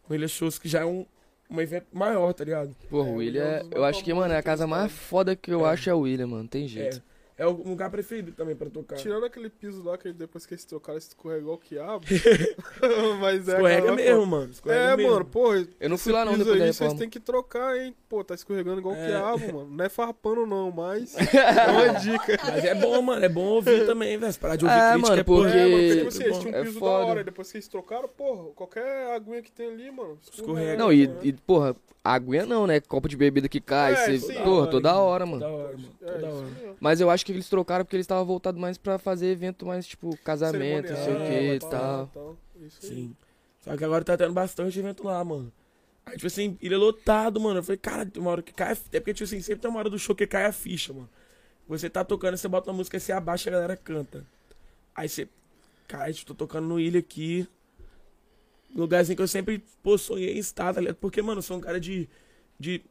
Speaker 3: O Ilha Shows, que já é um, um evento maior, tá ligado?
Speaker 1: Porra,
Speaker 2: É,
Speaker 1: o
Speaker 2: o
Speaker 1: William,
Speaker 2: é
Speaker 1: eu acho que, mano, é a casa
Speaker 2: que
Speaker 1: mais foda que eu
Speaker 3: É.
Speaker 1: acho é o William, mano. Tem
Speaker 3: É,
Speaker 1: jeito.
Speaker 3: é o lugar preferido também pra tocar.
Speaker 2: Tirando aquele piso lá, que depois que eles trocaram, escorregou o quiabo. Mas é.
Speaker 3: Escorrega mesmo, mano. Escorrega
Speaker 2: É,
Speaker 3: mesmo.
Speaker 2: mano, porra.
Speaker 1: Eu não fui lá não depois da
Speaker 2: aí, Vocês têm que trocar, hein? Pô, tá escorregando igual
Speaker 3: É.
Speaker 2: quiabo, mano. Não é farpando, não, mas. é uma dica.
Speaker 3: Mas é bom, mano. É bom ouvir também, velho. Parar de ouvir
Speaker 1: Ah,
Speaker 3: crítica
Speaker 1: mano,
Speaker 3: é porra.
Speaker 1: porque-
Speaker 2: É, mano, porque, tipo assim, eles
Speaker 3: bom.
Speaker 2: tinham um
Speaker 1: É
Speaker 2: piso da
Speaker 1: foda.
Speaker 2: hora. e Depois que eles trocaram, porra, qualquer aguinha que tem ali, mano.
Speaker 3: Escorrega.
Speaker 1: Não, e, e, porra, aguinha não, né? Copo de bebida que cai,
Speaker 2: É, sim.
Speaker 1: porra, toda hora,
Speaker 3: Toda
Speaker 1: mano.
Speaker 3: hora, mano.
Speaker 2: É,
Speaker 3: Toda hora.
Speaker 1: Mas eu acho que eles trocaram porque eles estavam voltados mais pra fazer evento mais, tipo, casamento, não sei o que e tal.
Speaker 2: aí.
Speaker 3: Sim. Só que agora tá tendo bastante evento lá, mano. Aí, tipo assim, ele é lotado, mano. Eu falei, cara, tem uma hora que cai. É porque, tipo assim, sempre tem uma hora do show que cai a ficha, mano. Você tá tocando, você bota uma música, você abaixa e a galera canta. Aí você. Cara, tipo, tô tocando no ilha aqui. Lugarzinho que eu sempre, pô, sonhei em estar, tá ligado? Porque, mano, eu sou um cara de. de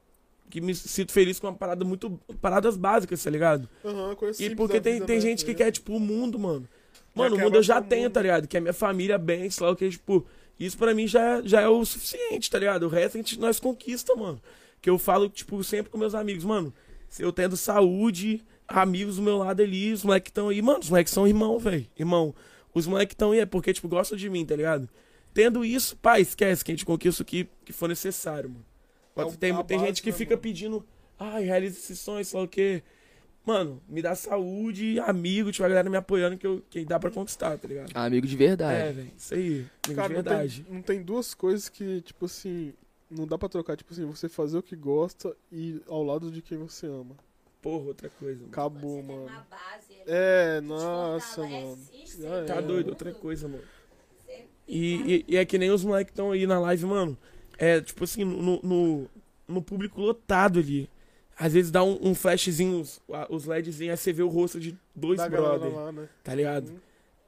Speaker 3: que me sinto feliz com uma parada muito. paradas básicas, tá ligado?
Speaker 2: Aham, coisa
Speaker 3: E porque tem, tem
Speaker 2: né,
Speaker 3: gente que
Speaker 2: ligado?
Speaker 3: quer, tipo, o mundo, mano. Mano, o mundo eu já tenho,
Speaker 2: mundo.
Speaker 3: tá ligado? Que é minha família bem, sei lá o que, tipo. Isso pra mim já, já é o suficiente, tá ligado? O resto a gente, nós conquista, mano. Que eu falo, tipo, sempre com meus amigos, mano. Se eu tendo saúde, amigos do meu lado ali, os moleques estão aí, mano, os moleques são irmão, velho. Irmão. Os moleques estão aí é porque, tipo, gostam de mim, tá ligado? Tendo isso, pai, esquece que a gente conquista o que, que for necessário, mano.
Speaker 2: É
Speaker 3: tem
Speaker 2: a
Speaker 3: tem
Speaker 2: base,
Speaker 3: gente que
Speaker 2: né,
Speaker 3: fica
Speaker 2: mano?
Speaker 3: pedindo, ai, realiza esses sonhos, sei lá o quê. Mano, me dá saúde, amigo, tipo, a galera me apoiando que, eu, que dá pra conquistar, tá ligado?
Speaker 1: Amigo de
Speaker 3: É,
Speaker 1: verdade.
Speaker 3: velho, isso aí, amigo
Speaker 2: Cara,
Speaker 3: de
Speaker 2: não
Speaker 3: verdade.
Speaker 2: tem, não tem duas coisas que, tipo assim, não dá pra trocar. Tipo assim, você fazer o que gosta e ao lado de quem você ama.
Speaker 3: Porra, outra coisa, mano.
Speaker 2: Acabou,
Speaker 4: Você tem
Speaker 2: mano.
Speaker 4: uma base ali
Speaker 2: É, nossa, mano.
Speaker 4: é
Speaker 2: é.
Speaker 3: Tá
Speaker 2: É.
Speaker 3: doido, outra coisa, mano. E, e, e é que nem os moleques que estão aí na live, mano. É, tipo assim, no, no, no público lotado ali. Às vezes dá um, um flashzinho, os, os LEDzinhos, aí você vê o rosto de dois
Speaker 2: Da
Speaker 3: brother,
Speaker 2: lá, né?
Speaker 3: tá ligado?
Speaker 2: Uhum.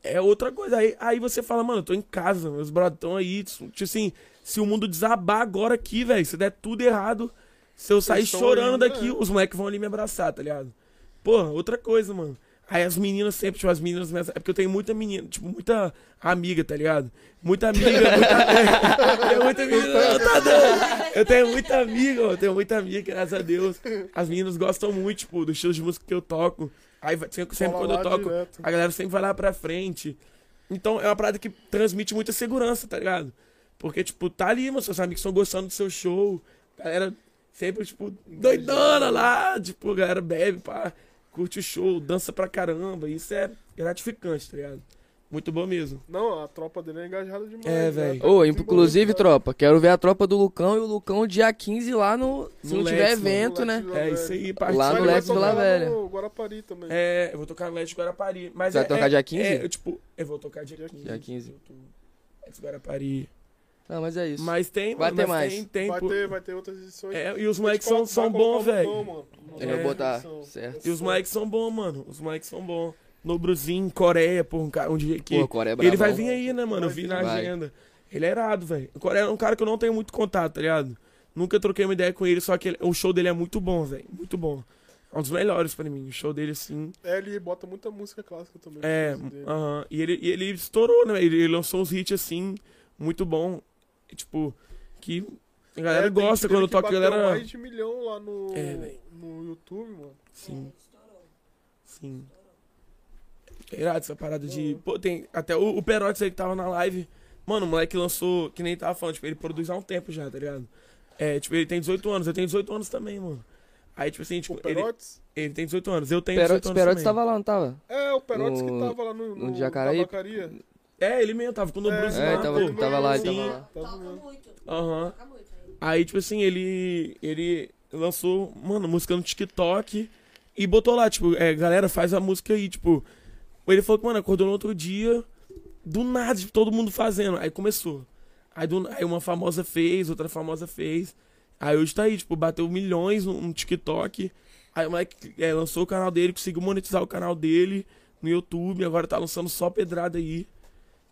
Speaker 3: É outra coisa. Aí, aí você fala, mano, eu tô em casa, meus brothers estão aí. Tipo assim, se o mundo desabar agora aqui, velho, se der tudo errado, se eu sair chorando daqui,
Speaker 2: né?
Speaker 3: os moleques vão ali me abraçar, tá ligado? Porra, outra coisa, mano. Aí as meninas sempre, tipo, as meninas. me- É porque eu tenho muita menina, tipo, muita amiga, tá ligado? Muita amiga, muita. tenho muita menina, tá doido. Eu tenho muita amiga, eu tenho muita amiga, graças a Deus. As meninas gostam muito, tipo, do estilo de música que eu toco. Aí sempre, sempre quando eu toco,
Speaker 2: direto.
Speaker 3: a galera sempre vai lá pra frente. Então é uma parada que transmite muita segurança, tá ligado? Porque, tipo, tá ali, mano, seus amigos estão gostando do seu show. Galera sempre, tipo, doidona lá. Tipo, a galera bebe, pá, curte o show, dança pra caramba. Isso é gratificante, tá ligado? Muito bom mesmo.
Speaker 2: Não, a tropa dele é engajada demais.
Speaker 3: É,
Speaker 2: né?
Speaker 3: velho.
Speaker 2: Tá
Speaker 1: Ô, inclusive, tropa, quero ver a tropa do Lucão e o Lucão dia 15 lá no. Se
Speaker 3: No
Speaker 1: não tiver
Speaker 3: Lex,
Speaker 1: evento,
Speaker 2: No
Speaker 1: né?
Speaker 2: Lex
Speaker 3: É isso aí,
Speaker 1: Lá
Speaker 3: participa.
Speaker 1: no Lex Vila
Speaker 2: lá
Speaker 1: Velha.
Speaker 2: no Guarapari também.
Speaker 3: É, eu vou tocar no Leste Guarapari. Mas
Speaker 1: Você
Speaker 3: é,
Speaker 1: vai tocar
Speaker 3: é-
Speaker 1: dia 15?
Speaker 3: É, eu, tipo, eu vou tocar dia
Speaker 2: Dia
Speaker 3: 15.
Speaker 1: Dia 15.
Speaker 3: Leste Guarapari.
Speaker 1: Não, mas é isso.
Speaker 3: Mas tem,
Speaker 1: Vai
Speaker 3: mano,
Speaker 1: ter mais.
Speaker 3: Tem, tem,
Speaker 2: vai,
Speaker 3: pô.
Speaker 2: ter, vai ter outras edições.
Speaker 3: É, e os moleques são, são bons, velho.
Speaker 1: Eu vou botar,
Speaker 2: edição.
Speaker 1: certo.
Speaker 3: E os moleques são bons, mano. Os moleques são bons. Nobruzinho, Coreia, pô, um, cara, um dia que.
Speaker 1: Pô, Coreia é
Speaker 3: ele vai
Speaker 1: brabão.
Speaker 3: vir aí, né, mano? Eu vi na
Speaker 1: Vai.
Speaker 3: agenda. Ele é irado, velho. O Coreia é um cara que eu não tenho muito contato, tá ligado? Nunca troquei uma ideia com ele, só que ele- o show dele é muito bom, velho. Muito bom. É um dos melhores pra mim. O show dele, assim.
Speaker 2: É, ele bota muita música clássica também.
Speaker 3: É,
Speaker 2: no dele.
Speaker 3: aham. E ele, e ele estourou, né? Ele, ele lançou uns hits, assim, muito bom. Tipo, que a galera
Speaker 2: É,
Speaker 3: gosta quando eu
Speaker 2: que
Speaker 3: toco. A galera.
Speaker 2: mais de milhão lá no,
Speaker 3: É,
Speaker 2: no YouTube, mano.
Speaker 3: Sim,
Speaker 4: É, estourou.
Speaker 3: sim. É irado essa parada de. Pô, tem. Até o, o Perotti aí que tava na live. Mano, o moleque lançou. Que nem tava falando, tipo, ele produz há um tempo já, tá ligado? É, tipo, ele tem 18 anos, eu tenho 18 anos também, mano. Aí, tipo assim, tipo,
Speaker 2: o
Speaker 3: ele,
Speaker 2: Perotes?
Speaker 3: ele tem 18 anos, eu tenho
Speaker 1: Perotes,
Speaker 3: 18 anos.
Speaker 1: Perotes
Speaker 3: também.
Speaker 1: tava lá, não tava?
Speaker 2: É, o Perotes que
Speaker 1: No-
Speaker 2: tava lá no,
Speaker 1: no
Speaker 2: no
Speaker 1: Jacaraí?
Speaker 3: É, ele mesmo, tava com o Nobruzinho
Speaker 2: É,
Speaker 1: É,
Speaker 3: lá,
Speaker 1: tava,
Speaker 3: pô.
Speaker 1: tava lá, ele
Speaker 3: Sim.
Speaker 1: tava lá.
Speaker 2: Tava
Speaker 4: Toca muito.
Speaker 3: Aham.
Speaker 4: Toca muito aí.
Speaker 3: Aí, tipo assim, ele. Ele lançou, mano, música no TikTok e botou lá, tipo, é, galera, faz a música aí, tipo. Ele falou que, mano, acordou no outro dia, do nada, tipo, todo mundo fazendo. Aí começou. Aí, do- aí uma famosa fez, outra famosa fez. Aí hoje tá aí, tipo, bateu milhões no, no TikTok. Aí o moleque é, lançou o canal dele, conseguiu monetizar o canal dele no YouTube, agora tá lançando só pedrada aí.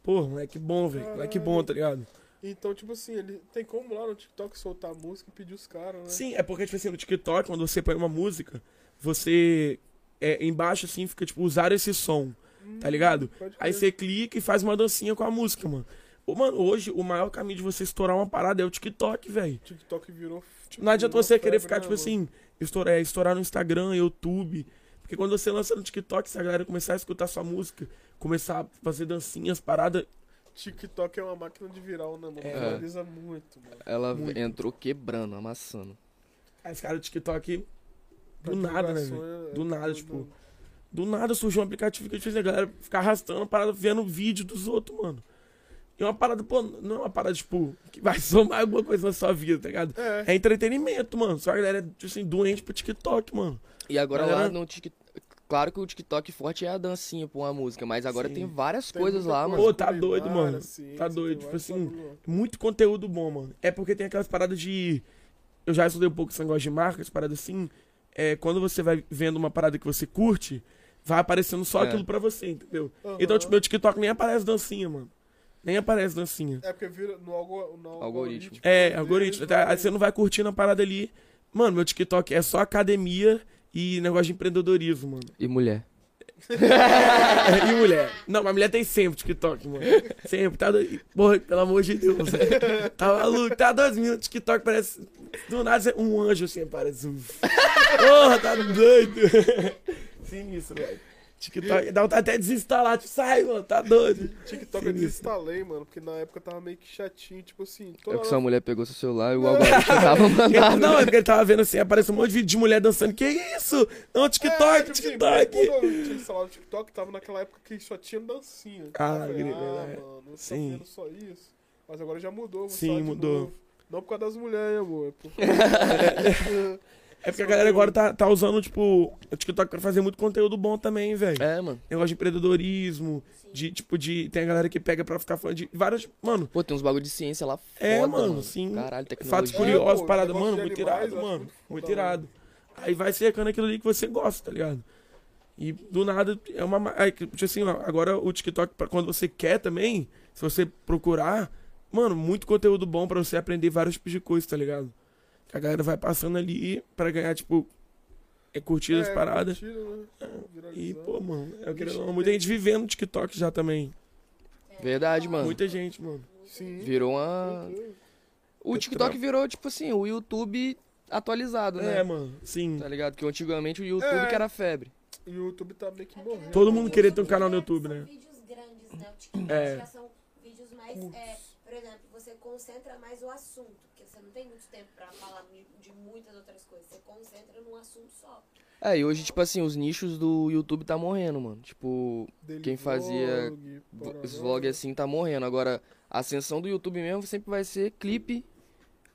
Speaker 3: Pô, moleque bom, velho. Moleque bom, tá ligado?
Speaker 2: Então, tipo assim, ele tem como lá no TikTok soltar a música e pedir os caras, né?
Speaker 3: Sim, é porque, tipo assim, no TikTok, quando você põe uma música, você. É, embaixo, assim, fica, tipo, usar esse som, tá ligado?
Speaker 2: Pode
Speaker 3: Aí você clica e faz uma dancinha com a música, mano. Ô, Mano, hoje o maior caminho de você estourar uma parada é o TikTok, velho.
Speaker 2: TikTok virou. tipo,
Speaker 3: Não adianta você querer ficar,
Speaker 2: né,
Speaker 3: tipo assim, estourar, é, estourar no Instagram, YouTube. Porque quando você lança no TikTok, se a galera começar a escutar sua música, começar a fazer dancinhas, paradas.
Speaker 2: TikTok é uma máquina de viral, né, mano?
Speaker 3: É.
Speaker 2: Viraliza muito, mano.
Speaker 1: Ela
Speaker 3: Muito.
Speaker 1: entrou quebrando, amassando.
Speaker 3: Aí os caras do TikTok.
Speaker 2: Pra
Speaker 3: Do nada, né, velho?
Speaker 2: é-
Speaker 3: Do
Speaker 2: é
Speaker 3: nada,
Speaker 2: tudo,
Speaker 3: tipo? Do nada surgiu um aplicativo que fez a galera ficar arrastando a parada, vendo vídeo dos outros, mano. E uma parada, pô, não é uma parada, tipo, que vai somar alguma coisa na sua vida, tá ligado?
Speaker 2: É,
Speaker 3: É entretenimento, mano. Só a galera é, tipo assim, doente pro TikTok, mano.
Speaker 1: E agora
Speaker 3: Galera-
Speaker 1: lá no TikTok. Claro que o TikTok forte é a dancinha pra uma música, mas agora
Speaker 3: Sim.
Speaker 1: tem várias
Speaker 2: tem
Speaker 1: coisas lá, mano.
Speaker 3: Pô, tá doido, mano.
Speaker 2: ciência,
Speaker 3: Tá doido, tipo assim. Muito conteúdo bom, mano. É porque tem aquelas paradas de. Eu já estudei um pouco esse negócio de marcas, paradas assim. É, quando você vai vendo uma parada que você curte, vai aparecendo só
Speaker 1: É.
Speaker 3: aquilo pra você, entendeu?
Speaker 2: Aham.
Speaker 3: Então, tipo, meu TikTok nem aparece dancinha, mano. Nem aparece dancinha.
Speaker 2: É porque vira no, algo, no
Speaker 1: Algoritmo.
Speaker 3: É, algoritmo. Aí você não vai curtindo a parada ali. Mano, meu TikTok é só academia e negócio de empreendedorismo, mano.
Speaker 1: E mulher.
Speaker 3: e mulher. Não, mas mulher tem sempre TikTok, mano. Sempre. Tá doido. Porra, pelo amor de Deus. velho. Tá maluco? Tá dois minutos. TikTok parece. Do nada um anjo assim, parece. um- Porra, tá doido. Sim, isso, velho. TikTok, dá vontade até de desinstalar, tipo, sai, mano, tá doido.
Speaker 2: TikTok eu desinstalei, mano, porque na época tava meio que chatinho, tipo assim,
Speaker 1: É
Speaker 2: toda
Speaker 1: que
Speaker 2: hora-
Speaker 1: sua mulher pegou seu celular e o algoritmo tava mandado.
Speaker 3: Não, é porque ele tava vendo assim, apareceu um monte de vídeo de mulher dançando. Que isso? Não, TikTok,
Speaker 2: É, tipo assim,
Speaker 3: TikTok.
Speaker 2: Quando eu tinha instalado o TikTok, tava naquela época que só tinha dancinha.
Speaker 3: Ah,
Speaker 2: Eu falei, ah,
Speaker 3: é.
Speaker 2: mano, você
Speaker 3: Sim.
Speaker 2: tá vendo só isso. Mas agora já mudou,
Speaker 3: Sim, mudou.
Speaker 2: novo. Não por causa das mulheres, amor. É por...
Speaker 3: É porque a galera agora tá, tá usando, tipo, o TikTok pra fazer muito conteúdo bom também, velho.
Speaker 1: É, mano.
Speaker 3: Negócio de empreendedorismo, de, tipo, de. Tem a galera que pega pra ficar falando de várias. Mano,
Speaker 1: Pô, tem uns bagulho de ciência lá foda,
Speaker 3: É, mano,
Speaker 1: mano.
Speaker 3: sim.
Speaker 1: Caralho,
Speaker 3: fatos
Speaker 1: tecnologia.
Speaker 3: curiosos,
Speaker 2: pô,
Speaker 3: parada, mano, muito irado, mano.
Speaker 2: muito
Speaker 3: irado. Aí vai cercando aquilo ali que você gosta, tá ligado? E do nada é uma. ma- Aí, tipo assim, agora o TikTok, pra quando você quer também, se você procurar, mano, muito conteúdo bom pra você aprender vários tipos de coisas, tá ligado? A galera vai passando ali pra ganhar, tipo, é, curtidas,
Speaker 2: É,
Speaker 3: paradas.
Speaker 2: curtido, né?
Speaker 3: E,
Speaker 2: Viralizando.
Speaker 3: pô, mano, eu quero, muita gente vivendo no TikTok já também.
Speaker 1: Verdade, mano.
Speaker 3: Muita gente, mano.
Speaker 2: Sim.
Speaker 1: Virou uma. O TikTok virou, tipo assim, o YouTube atualizado, né?
Speaker 3: É, mano, sim.
Speaker 1: Tá ligado? Que antigamente o YouTube
Speaker 2: É.
Speaker 1: que era febre.
Speaker 2: E o YouTube tá meio que morrendo.
Speaker 3: Todo mundo queria ter um canal no YouTube,
Speaker 4: são
Speaker 3: né?
Speaker 4: vídeos grandes, né? O TikTok
Speaker 3: É.
Speaker 4: já são vídeos mais. é, por exemplo, você concentra mais o assunto, você não tem muito tempo pra falar de muitas outras coisas. Você concentra num assunto só.
Speaker 1: É, e hoje, tipo assim, os nichos do YouTube tá morrendo, mano. Tipo,
Speaker 2: Daily
Speaker 1: quem fazia
Speaker 2: vlog,
Speaker 1: os vlogs assim tá morrendo. Agora, a ascensão do YouTube mesmo sempre vai ser clipe,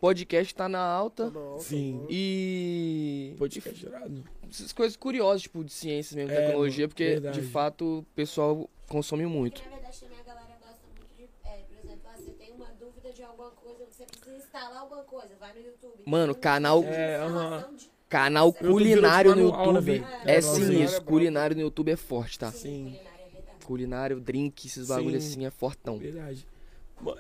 Speaker 1: podcast tá na
Speaker 2: Tá
Speaker 1: alta
Speaker 2: na alta
Speaker 3: Sim.
Speaker 1: e
Speaker 3: Podcast gerado.
Speaker 1: essas coisas curiosas, tipo, de ciências mesmo,
Speaker 3: É,
Speaker 1: tecnologia, porque
Speaker 3: verdade.
Speaker 1: de fato o pessoal consome muito.
Speaker 4: Porque na verdade também a galera gosta muito de. É, por exemplo, ah, você tem uma dúvida de alguma coisa, você precisa instalar alguma coisa, vai no YouTube.
Speaker 1: Mano, canal-
Speaker 3: É,
Speaker 1: Canal culinário no
Speaker 3: tipo
Speaker 1: YouTube é
Speaker 3: É, manualzinho.
Speaker 1: sinistro.
Speaker 2: Culinário é
Speaker 1: no YouTube é forte, tá?
Speaker 3: Sim.
Speaker 4: é verdade.
Speaker 1: Culinário, drink, esses bagulhos
Speaker 3: Sim.
Speaker 1: assim é fortão.
Speaker 3: Verdade.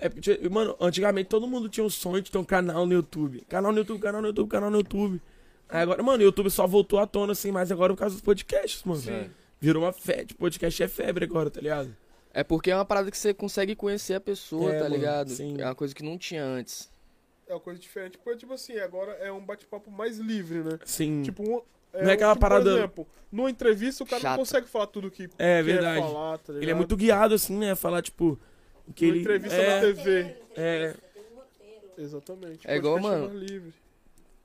Speaker 3: É, porque, mano, antigamente todo mundo tinha um sonho de ter um canal no YouTube. Canal no YouTube, canal no YouTube, canal no YouTube. Aí agora, mano, o YouTube só voltou à tona, assim, mas agora por causa dos podcasts, mano.
Speaker 1: Sim.
Speaker 3: Virou uma febre. Podcast é febre agora, tá ligado?
Speaker 1: É porque é uma parada que você consegue conhecer a pessoa,
Speaker 3: É,
Speaker 1: tá
Speaker 3: mano,
Speaker 1: ligado?
Speaker 3: sim.
Speaker 1: É uma coisa que não tinha antes.
Speaker 2: É uma coisa diferente. Porque, tipo assim, agora é um bate-papo mais livre, né?
Speaker 3: Sim.
Speaker 2: Tipo, um,
Speaker 3: Não é aquela
Speaker 2: tipo,
Speaker 3: parada-
Speaker 2: Por exemplo, numa entrevista o cara
Speaker 1: Chata.
Speaker 2: não consegue falar tudo que
Speaker 3: é
Speaker 2: quer
Speaker 3: verdade.
Speaker 2: falar, tá ligado?
Speaker 3: Ele é muito guiado, assim, né? Falar, tipo, o que
Speaker 2: Numa
Speaker 3: ele.
Speaker 2: entrevista
Speaker 3: é,
Speaker 2: na TV.
Speaker 3: É.
Speaker 2: Exatamente.
Speaker 1: É igual, mano,
Speaker 2: livre.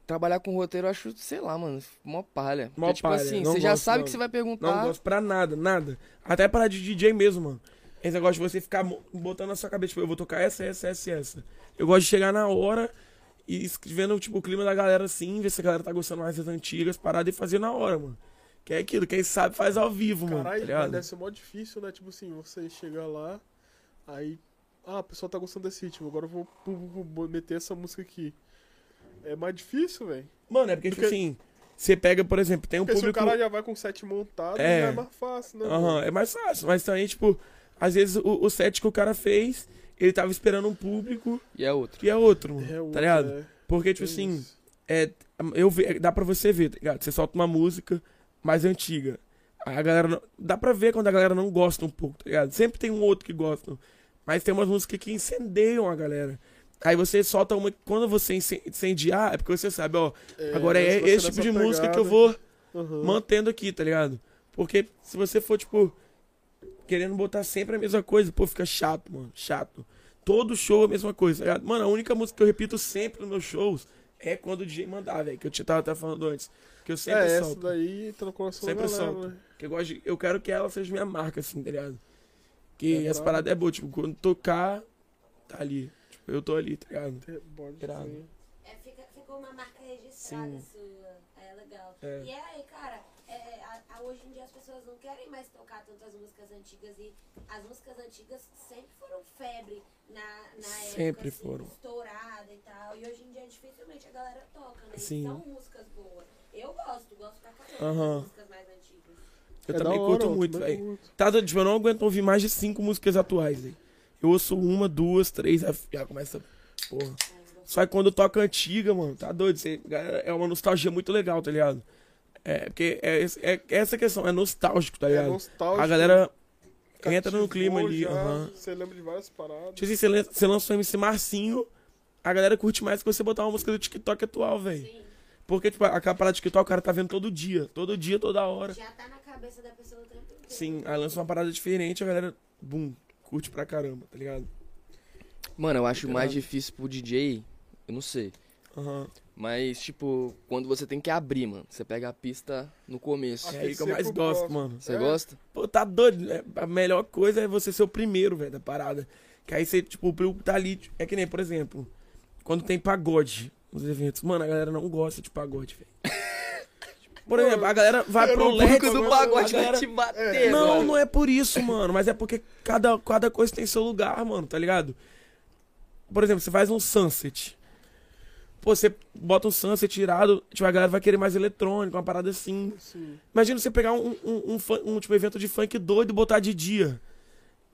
Speaker 1: Trabalhar com roteiro, eu acho, sei lá, mano, mó palha.
Speaker 3: Mó
Speaker 1: Porque, tipo
Speaker 3: palha,
Speaker 1: assim,
Speaker 3: não
Speaker 1: você já
Speaker 3: gosto,
Speaker 1: sabe
Speaker 3: não.
Speaker 1: que você vai
Speaker 3: Não
Speaker 1: perguntar.
Speaker 3: gosto pra nada, nada. Até para de DJ mesmo, mano. Esse negócio de você ficar botando na sua cabeça, tipo, eu vou tocar essa, essa, essa essa. Eu gosto de chegar na hora e escrevendo, tipo, o clima da galera assim, ver se a galera tá gostando mais das antigas, parada e fazer na hora, mano. Que é aquilo, quem sabe faz ao vivo, mano. Tá
Speaker 2: Caralho,
Speaker 3: ligado?
Speaker 2: deve ser mó difícil, né? Tipo assim, você chegar lá, aí. Ah, a pessoa tá gostando desse ritmo, agora eu vou, vou- vou- meter essa música aqui. É mais difícil, velho.
Speaker 3: Mano, é porque, tipo
Speaker 2: Porque-
Speaker 3: assim, você pega, por exemplo, tem um
Speaker 2: Porque se o
Speaker 3: público.
Speaker 2: cara já vai com o set montado,
Speaker 3: É.
Speaker 2: é mais fácil, né?
Speaker 3: Aham,
Speaker 2: mano?
Speaker 3: é mais fácil. Mas também, tipo, às vezes o, o set que o cara fez, ele tava esperando um público
Speaker 1: E é outro.
Speaker 3: e é outro, mano.
Speaker 2: É outro,
Speaker 3: tá ligado?
Speaker 2: é.
Speaker 3: Porque, tipo
Speaker 2: É
Speaker 3: assim,
Speaker 2: isso.
Speaker 3: é, eu ve- dá pra você ver, tá ligado? Você solta uma música mais antiga. Aí a galera. não- dá pra ver quando a galera não gosta um pouco, tá ligado? Sempre tem um outro que gosta. Mas tem umas músicas que incendeiam a galera. Aí você solta uma. Quando você incen- incendiar, é porque você sabe, ó. agora é
Speaker 2: se você
Speaker 3: esse tipo de
Speaker 2: nessa
Speaker 3: música que eu
Speaker 2: pegada-
Speaker 3: vou
Speaker 2: Aham.
Speaker 3: mantendo aqui, tá ligado? Porque se você for, tipo, querendo botar sempre a mesma coisa, pô, fica chato, mano. Chato. Todo show é a mesma coisa, tá ligado? Mano, a única música que eu repito sempre nos meus shows é quando o DJ mandar, velho. Que eu te tava até falando antes. Que eu sempre
Speaker 2: É, essa
Speaker 3: solto.
Speaker 2: daí tá no coração
Speaker 3: Sempre
Speaker 2: galera,
Speaker 3: solto.
Speaker 2: né?
Speaker 3: Que eu, gosto de- eu quero que ela seja minha marca, assim, tá ligado? Que
Speaker 2: É
Speaker 3: essa
Speaker 2: brabo.
Speaker 3: parada é boa, tipo, quando tocar, tá ali. Tipo, eu tô ali, tá ligado?
Speaker 2: Ser.
Speaker 4: É, fica, ficou uma marca registrada
Speaker 3: Sim.
Speaker 4: sua. É legal.
Speaker 3: É.
Speaker 4: E aí, cara, é, a- a- hoje em dia as pessoas não querem mais tocar tantas músicas antigas e as músicas antigas sempre foram febre na, na
Speaker 3: Sempre
Speaker 4: época, assim,
Speaker 3: foram.
Speaker 4: estourada e tal. E hoje em dia dificilmente a galera toca, né?
Speaker 3: Sim.
Speaker 4: São músicas boas. Eu gosto, gosto pra caramba
Speaker 3: Aham.
Speaker 4: das músicas mais antigas.
Speaker 3: Eu
Speaker 2: É
Speaker 3: também
Speaker 2: hora,
Speaker 3: curto muito, velho. Tá, tipo, eu não aguento ouvir mais de cinco músicas atuais, velho. Eu ouço uma, duas, três, já começa. Porra.
Speaker 4: É.
Speaker 3: Só que quando toca antiga, mano, tá doido. Você, é uma nostalgia muito legal, tá ligado? É, porque é, esse- é, essa questão, é nostálgico, tá
Speaker 2: É
Speaker 3: ligado?
Speaker 2: nostálgico.
Speaker 3: A galera entra no clima ali.
Speaker 2: já,
Speaker 3: aham.
Speaker 2: Você lembra de várias paradas.
Speaker 3: Tipo assim, você, lan- você lança o MC Marcinho, a galera curte mais que você botar uma música do TikTok atual, velho.
Speaker 4: Sim.
Speaker 3: Porque, tipo, aquela parada do TikTok o cara tá vendo todo dia. Todo dia, toda hora.
Speaker 4: Já tá na cabeça da pessoa o tempo inteiro.
Speaker 3: Sim, aí lança uma parada diferente, a galera, bum, curte pra caramba, tá ligado?
Speaker 1: Mano, eu acho mais
Speaker 3: Ligado.
Speaker 1: difícil pro DJ, eu não sei.
Speaker 3: Aham.
Speaker 1: Mas, tipo, quando você tem que abrir, mano. Você pega a pista no começo.
Speaker 3: É aí que eu mais gosto,
Speaker 2: próximo.
Speaker 3: mano.
Speaker 1: Você
Speaker 2: É.
Speaker 1: gosta?
Speaker 3: Pô, tá doido. É, a melhor coisa é você ser o primeiro, velho, da parada. Que aí você, tipo, o público tá ali. É que nem, por exemplo, quando tem pagode nos eventos. Mano, a galera não gosta de pagode, velho. Por exemplo, a galera vai pro LED.
Speaker 2: do
Speaker 1: pagode
Speaker 3: galera-
Speaker 1: vai te bater,
Speaker 3: Não,
Speaker 1: mano.
Speaker 3: não é por isso, mano. Mas é porque cada, cada coisa tem seu lugar, mano, tá ligado? Por exemplo, você faz um sunset. Pô, você bota um sunset irado, tipo, a galera vai querer mais eletrônico, uma parada assim.
Speaker 2: Sim.
Speaker 3: Imagina você pegar um, um, um, um, tipo, evento de funk doido e botar de dia.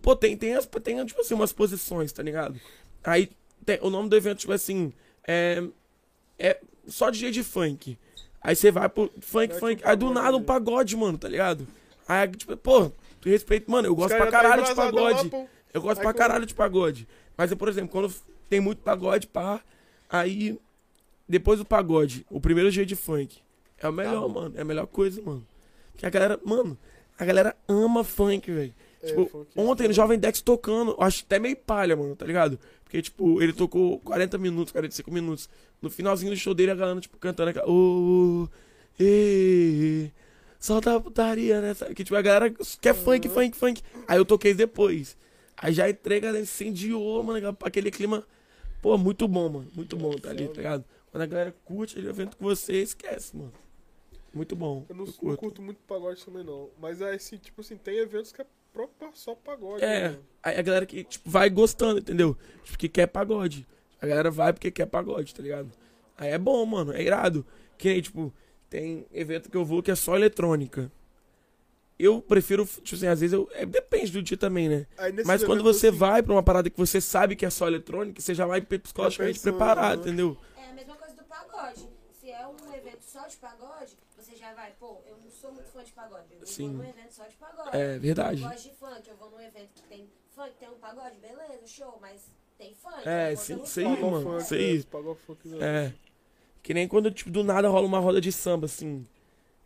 Speaker 3: Pô, tem, tem, as, tem tipo assim, umas posições, tá ligado? Aí, tem- o nome do evento, tipo assim, é, é só DJ de funk. Aí você vai pro funk,
Speaker 2: Mete
Speaker 3: funk.
Speaker 2: um
Speaker 3: Aí do nada um
Speaker 2: ali.
Speaker 3: pagode, mano, tá ligado? Aí, tipo, pô, tu respeita. Mano, eu gosto
Speaker 2: Os
Speaker 3: pra
Speaker 2: tá
Speaker 3: caralho de
Speaker 2: embrasadão lá,
Speaker 3: pagode.
Speaker 2: pô.
Speaker 3: Eu gosto
Speaker 2: Aí
Speaker 3: pra caralho de pagode. Mas, por exemplo, quando tem muito pagode, pá, aí depois do pagode, o primeiro dia de funk, é o melhor, mano. É a melhor coisa, mano. Que a galera, mano, a galera ama funk, velho.
Speaker 2: É,
Speaker 3: Tipo,
Speaker 2: funk.
Speaker 3: ontem no Jovem Dex tocando, acho até meio palha, mano, tá ligado? Porque, tipo, ele tocou 40 minutos, 45 minutos. No finalzinho do show dele, a galera, tipo, cantando aquela. Ô, ê, solta a putaria, né? Que, tipo, a galera quer funk, funk, funk. Aí eu toquei depois. Aí já entrei, a galera incendiou, mano, aquele clima. Pô, muito bom, mano. Muito bom, tá ali, tá ligado? Quando a galera curte ele evento com você, esquece, mano. Muito bom.
Speaker 2: Eu não,
Speaker 3: eu
Speaker 2: não
Speaker 3: curto.
Speaker 2: curto muito pagode também, não. Mas é assim, tipo assim, tem eventos que é próprio só pagode.
Speaker 3: É,
Speaker 2: né,
Speaker 3: aí a galera que, tipo, vai gostando, entendeu? Tipo, que quer pagode. A galera vai porque quer pagode, tá ligado? Aí é bom, mano, é irado. Que tipo, tem evento que eu vou que é só eletrônica. Eu prefiro, tipo assim, às vezes eu. é, depende do dia também, né? Mas quando você
Speaker 2: assim,
Speaker 3: vai pra uma parada que você sabe que é só eletrônica, você já vai psicologicamente
Speaker 2: pensando,
Speaker 3: preparado,
Speaker 2: né?
Speaker 3: entendeu?
Speaker 4: É a mesma coisa do pagode. Se é um evento só de pagode, você já vai, pô, eu não sou muito fã de pagode. Eu
Speaker 3: Sim.
Speaker 4: vou num evento só de pagode.
Speaker 3: É verdade.
Speaker 4: Eu gosto de funk, eu vou num evento que tem funk, tem um pagode, beleza, show, mas tem funk.
Speaker 3: É, sim,
Speaker 4: funk.
Speaker 2: pagou
Speaker 3: mano,
Speaker 2: né?
Speaker 3: aí.
Speaker 2: Pagou funk, né?
Speaker 3: É. Que nem quando, tipo, do nada rola uma roda de samba, assim.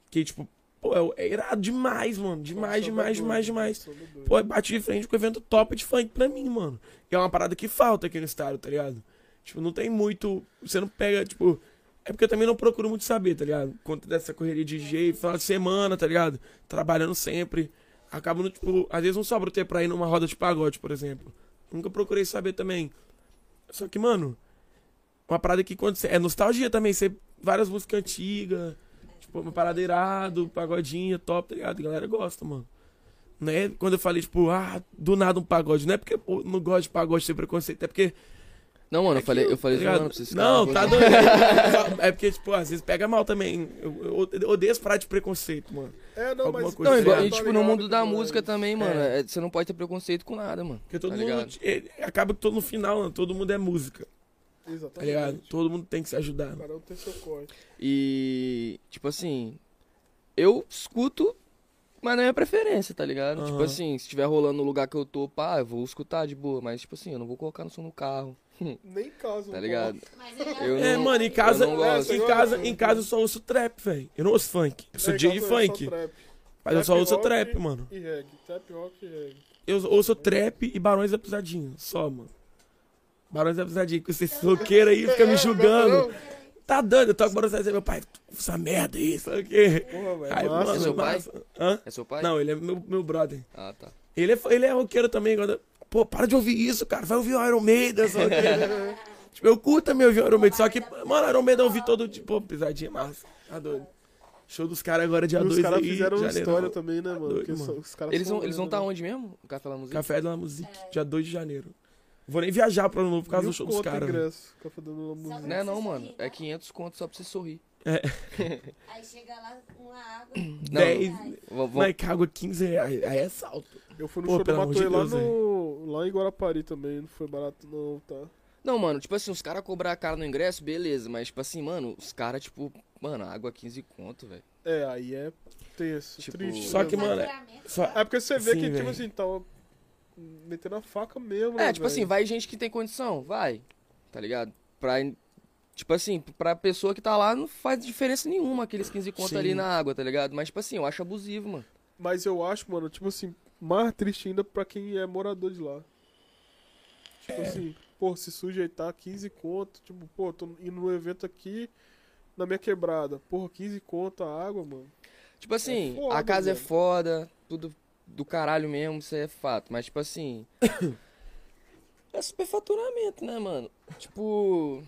Speaker 3: Que, tipo, pô, é, é irado demais, mano. Demais, demais, demais, demais. Pô, bate de frente com o evento top de funk pra mim, mano. Que é uma parada que falta aqui no estado, tá ligado? Tipo, não tem muito. Você não pega, tipo. É porque eu também não procuro muito saber, tá ligado? Conta dessa correria de DJ, final de semana, tá ligado? Trabalhando sempre. Acabo, no, tipo, às vezes não sobra tempo pra ir numa roda de pagode, por exemplo. Nunca procurei saber também. Só que, mano, uma parada que quando. É nostalgia também, você. Várias músicas antigas. Tipo, uma parada irado, pagodinha, top, tá ligado? A galera gosta, mano. Né? Quando eu falei, tipo, ah, do nada um pagode. Não é porque eu não gosto de pagode sem preconceito, é porque.
Speaker 1: Não, mano,
Speaker 3: é
Speaker 1: eu falei,
Speaker 3: que
Speaker 1: eu falei
Speaker 3: tá ligado?
Speaker 1: pra vocês.
Speaker 3: Não, tá doido. é porque, tipo, às vezes pega mal também. Eu, eu odeio parada de preconceito, mano.
Speaker 2: É, não,
Speaker 3: Alguma
Speaker 2: mas...
Speaker 3: coisa
Speaker 1: Não,
Speaker 3: tá
Speaker 1: igual,
Speaker 3: ligado?
Speaker 1: e, tipo, no
Speaker 2: ligado
Speaker 1: mundo da
Speaker 2: é
Speaker 1: música também, mano, é, você não pode ter preconceito com nada, mano.
Speaker 3: Porque todo
Speaker 1: tá
Speaker 3: mundo.
Speaker 1: ligado?
Speaker 3: é, acaba que todo, no final, né, todo mundo é música, tá ligado?
Speaker 2: Exatamente.
Speaker 3: Todo mundo tem que se ajudar.
Speaker 2: Cada um tem seu corte.
Speaker 1: E, tipo assim, eu escuto, mas não é minha preferência, tá ligado? Tipo
Speaker 3: Aham.
Speaker 1: assim, se estiver rolando no lugar que eu tô, pá, eu vou escutar de boa, mas, tipo assim, eu não vou colocar no som no carro,
Speaker 2: Nem caso.
Speaker 1: tá ligado?
Speaker 4: Ele
Speaker 1: Eu
Speaker 3: É,
Speaker 1: não-
Speaker 3: mano, em casa,
Speaker 1: eu não gosto.
Speaker 3: em casa, em casa eu só ouço trap, velho. Eu não ouço funk. Eu sou
Speaker 2: É,
Speaker 3: DJ de funk.
Speaker 2: trap.
Speaker 3: Mas eu só
Speaker 2: Trap
Speaker 3: ouço
Speaker 2: rock
Speaker 3: trap, mano.
Speaker 2: E reggae. Trap rock e reggae.
Speaker 3: Eu ouço trap e Barões da Pisadinha. Só, mano. Barões da Pisadinha. Com esses roqueiros aí fica me julgando. Tá doido, eu toco Barões da Pisadinha. Meu pai, essa merda aí, sabe o quê?
Speaker 2: Porra, velho.
Speaker 3: Aí,
Speaker 2: massa,
Speaker 1: É seu pai?
Speaker 3: Hã?
Speaker 1: É seu pai?
Speaker 3: Não, ele é meu, meu brother.
Speaker 1: Ah, tá.
Speaker 3: Ele é, ele é roqueiro também. Agora, pô, para de ouvir isso, cara. Vai ouvir o Iron Maiden, só que... tipo, eu curto também ouvir o Iron Maiden. Só que, mano, Iron Maiden eu ouvi todo, tipo, pô, pisadinha massa. Tá doido. Show dos caras agora dia
Speaker 2: E
Speaker 3: 2
Speaker 2: os caras
Speaker 3: aí,
Speaker 2: fizeram uma
Speaker 3: janeiro.
Speaker 2: história também, né, mano?
Speaker 3: doido, mano.
Speaker 2: são- os caras
Speaker 1: Eles vão, eles vão estar
Speaker 2: né?
Speaker 1: onde mesmo? O Café da Música?
Speaker 3: Café da Music, dia 2 de janeiro. Vou nem viajar pra novo por causa
Speaker 2: Mil
Speaker 3: do show dos caras. velho.
Speaker 2: ingresso. Café da música.
Speaker 1: Não é não, mano. É 500 conto só pra você sorrir.
Speaker 4: Aí chega lá, uma água.
Speaker 1: Não,
Speaker 3: 10.
Speaker 1: Vamos,
Speaker 3: Mas que água 15 reais. Aí é salto.
Speaker 2: Eu fui no
Speaker 3: Pô,
Speaker 2: show do
Speaker 3: pelo amor de
Speaker 2: Matuê lá,
Speaker 3: Deus,
Speaker 2: no... lá em Guarapari também. Não foi barato, não, tá?
Speaker 1: Não, mano, tipo assim, os caras cobrar caro no ingresso, beleza. Mas, tipo assim, mano, os caras, tipo, mano, água 15 conto, velho.
Speaker 2: É, aí é tenso,
Speaker 1: Tipo,
Speaker 2: triste.
Speaker 3: Só
Speaker 2: né,
Speaker 3: que, mano, Só...
Speaker 2: É porque você vê
Speaker 3: Sim,
Speaker 2: que, tipo
Speaker 3: velho.
Speaker 2: assim, tá metendo a faca mesmo, né,
Speaker 1: É, tipo assim,
Speaker 2: velho?
Speaker 1: vai gente que tem condição, vai. Tá ligado? Pra. Tipo assim, pra pessoa que tá lá não faz diferença nenhuma aqueles 15 conto
Speaker 3: Sim.
Speaker 1: ali na água, tá ligado? Mas, tipo assim, eu acho abusivo, mano.
Speaker 2: Mas eu acho, mano, tipo assim, mais triste ainda pra quem é morador de lá. Tipo assim, pô, se sujeitar a 15 conto, tipo, pô, tô indo no evento aqui na minha quebrada. Porra, 15 conto a água, mano.
Speaker 1: Tipo assim,
Speaker 2: foda,
Speaker 1: a casa é foda, tudo do caralho mesmo, isso é fato. Mas, tipo assim. é superfaturamento, né, mano? Tipo.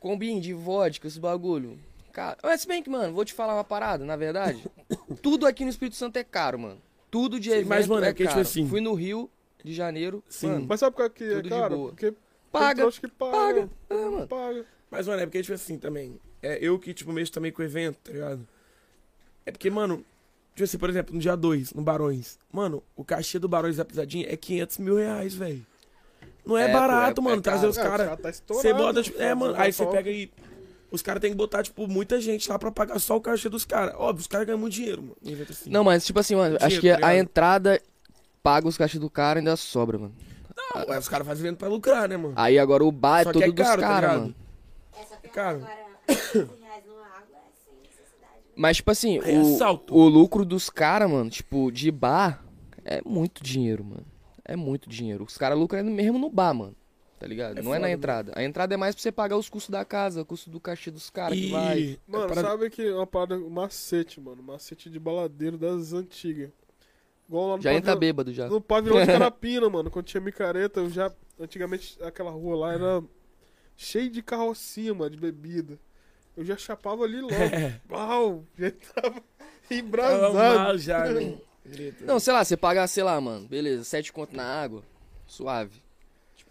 Speaker 1: Combine de vodka, esse bagulho. Cara, mas se bem que, mano, vou te falar uma parada, na verdade. tudo aqui no Espírito Santo é caro, mano. Tudo de
Speaker 3: Sim,
Speaker 1: evento
Speaker 3: mas, mano,
Speaker 1: é
Speaker 3: é que, tipo
Speaker 1: caro.
Speaker 3: assim-
Speaker 1: Fui no Rio de Janeiro,
Speaker 3: Sim.
Speaker 1: mano,
Speaker 2: Mas sabe por que é
Speaker 1: Tudo de
Speaker 2: caro?
Speaker 1: boa.
Speaker 2: Porque
Speaker 1: paga,
Speaker 2: trouxa que paga.
Speaker 1: paga. É, mano.
Speaker 2: Paga.
Speaker 3: Mas, mano, é porque, tipo assim, também. É eu que, tipo, mexo também com o evento, tá ligado? É porque, mano, tipo assim, por exemplo, no dia 2, no Barões. Mano, o cachê do Barões da Pisadinha é 500 mil reais, velho. Não é,
Speaker 1: É,
Speaker 3: barato,
Speaker 1: é-
Speaker 3: mano,
Speaker 1: é
Speaker 3: trazer os caras.
Speaker 2: já tá
Speaker 3: Você bota, tipo, é, mano, aí você pega aí. Os caras têm que botar, tipo, muita gente lá pra pagar só o cachê dos caras. Óbvio, os caras ganham muito dinheiro, mano. assim.
Speaker 1: Não, mas tipo assim, mano, acho
Speaker 3: Dinheiro,
Speaker 1: que
Speaker 3: tá
Speaker 1: a entrada paga os cachês do cara e ainda sobra, mano.
Speaker 3: Não, mas os caras fazem evento pra lucrar, né, mano?
Speaker 1: Aí agora o bar é
Speaker 3: Só
Speaker 1: todo
Speaker 3: que é
Speaker 1: dos
Speaker 3: caro, tá
Speaker 1: caras,
Speaker 3: ligado?
Speaker 1: mano.
Speaker 4: É só que
Speaker 3: Cara.
Speaker 4: agora 15 reais numa água é necessidade. né?
Speaker 1: Mas, tipo assim,
Speaker 3: é
Speaker 1: o,
Speaker 3: assalto.
Speaker 1: o lucro dos caras, mano, tipo, de bar, é muito dinheiro, mano. É muito dinheiro. Os caras lucram mesmo no bar, mano. Tá ligado?
Speaker 3: É
Speaker 1: Não é
Speaker 3: foda,
Speaker 1: na entrada. A entrada é mais pra você pagar os custos da casa, o custo do cachê dos caras que vai.
Speaker 3: E.
Speaker 2: Mano,
Speaker 3: parada-
Speaker 2: sabe que é uma parada, um macete, mano. Macete de baladeiro das antigas. Igual lá no
Speaker 1: Já entra
Speaker 2: pavilhão-
Speaker 1: bêbado já.
Speaker 2: No pavilhão de Carapina, mano, quando tinha micareta, eu já. Antigamente aquela rua lá era cheia de carrocinha, mano, de bebida. Eu já chapava ali logo.
Speaker 3: É.
Speaker 2: Uau! Já tava
Speaker 3: Tava
Speaker 2: embrasado.
Speaker 3: mal já, né?
Speaker 1: Não, sei lá, você pagar, sei lá, mano, beleza, 7 conto na água, suave.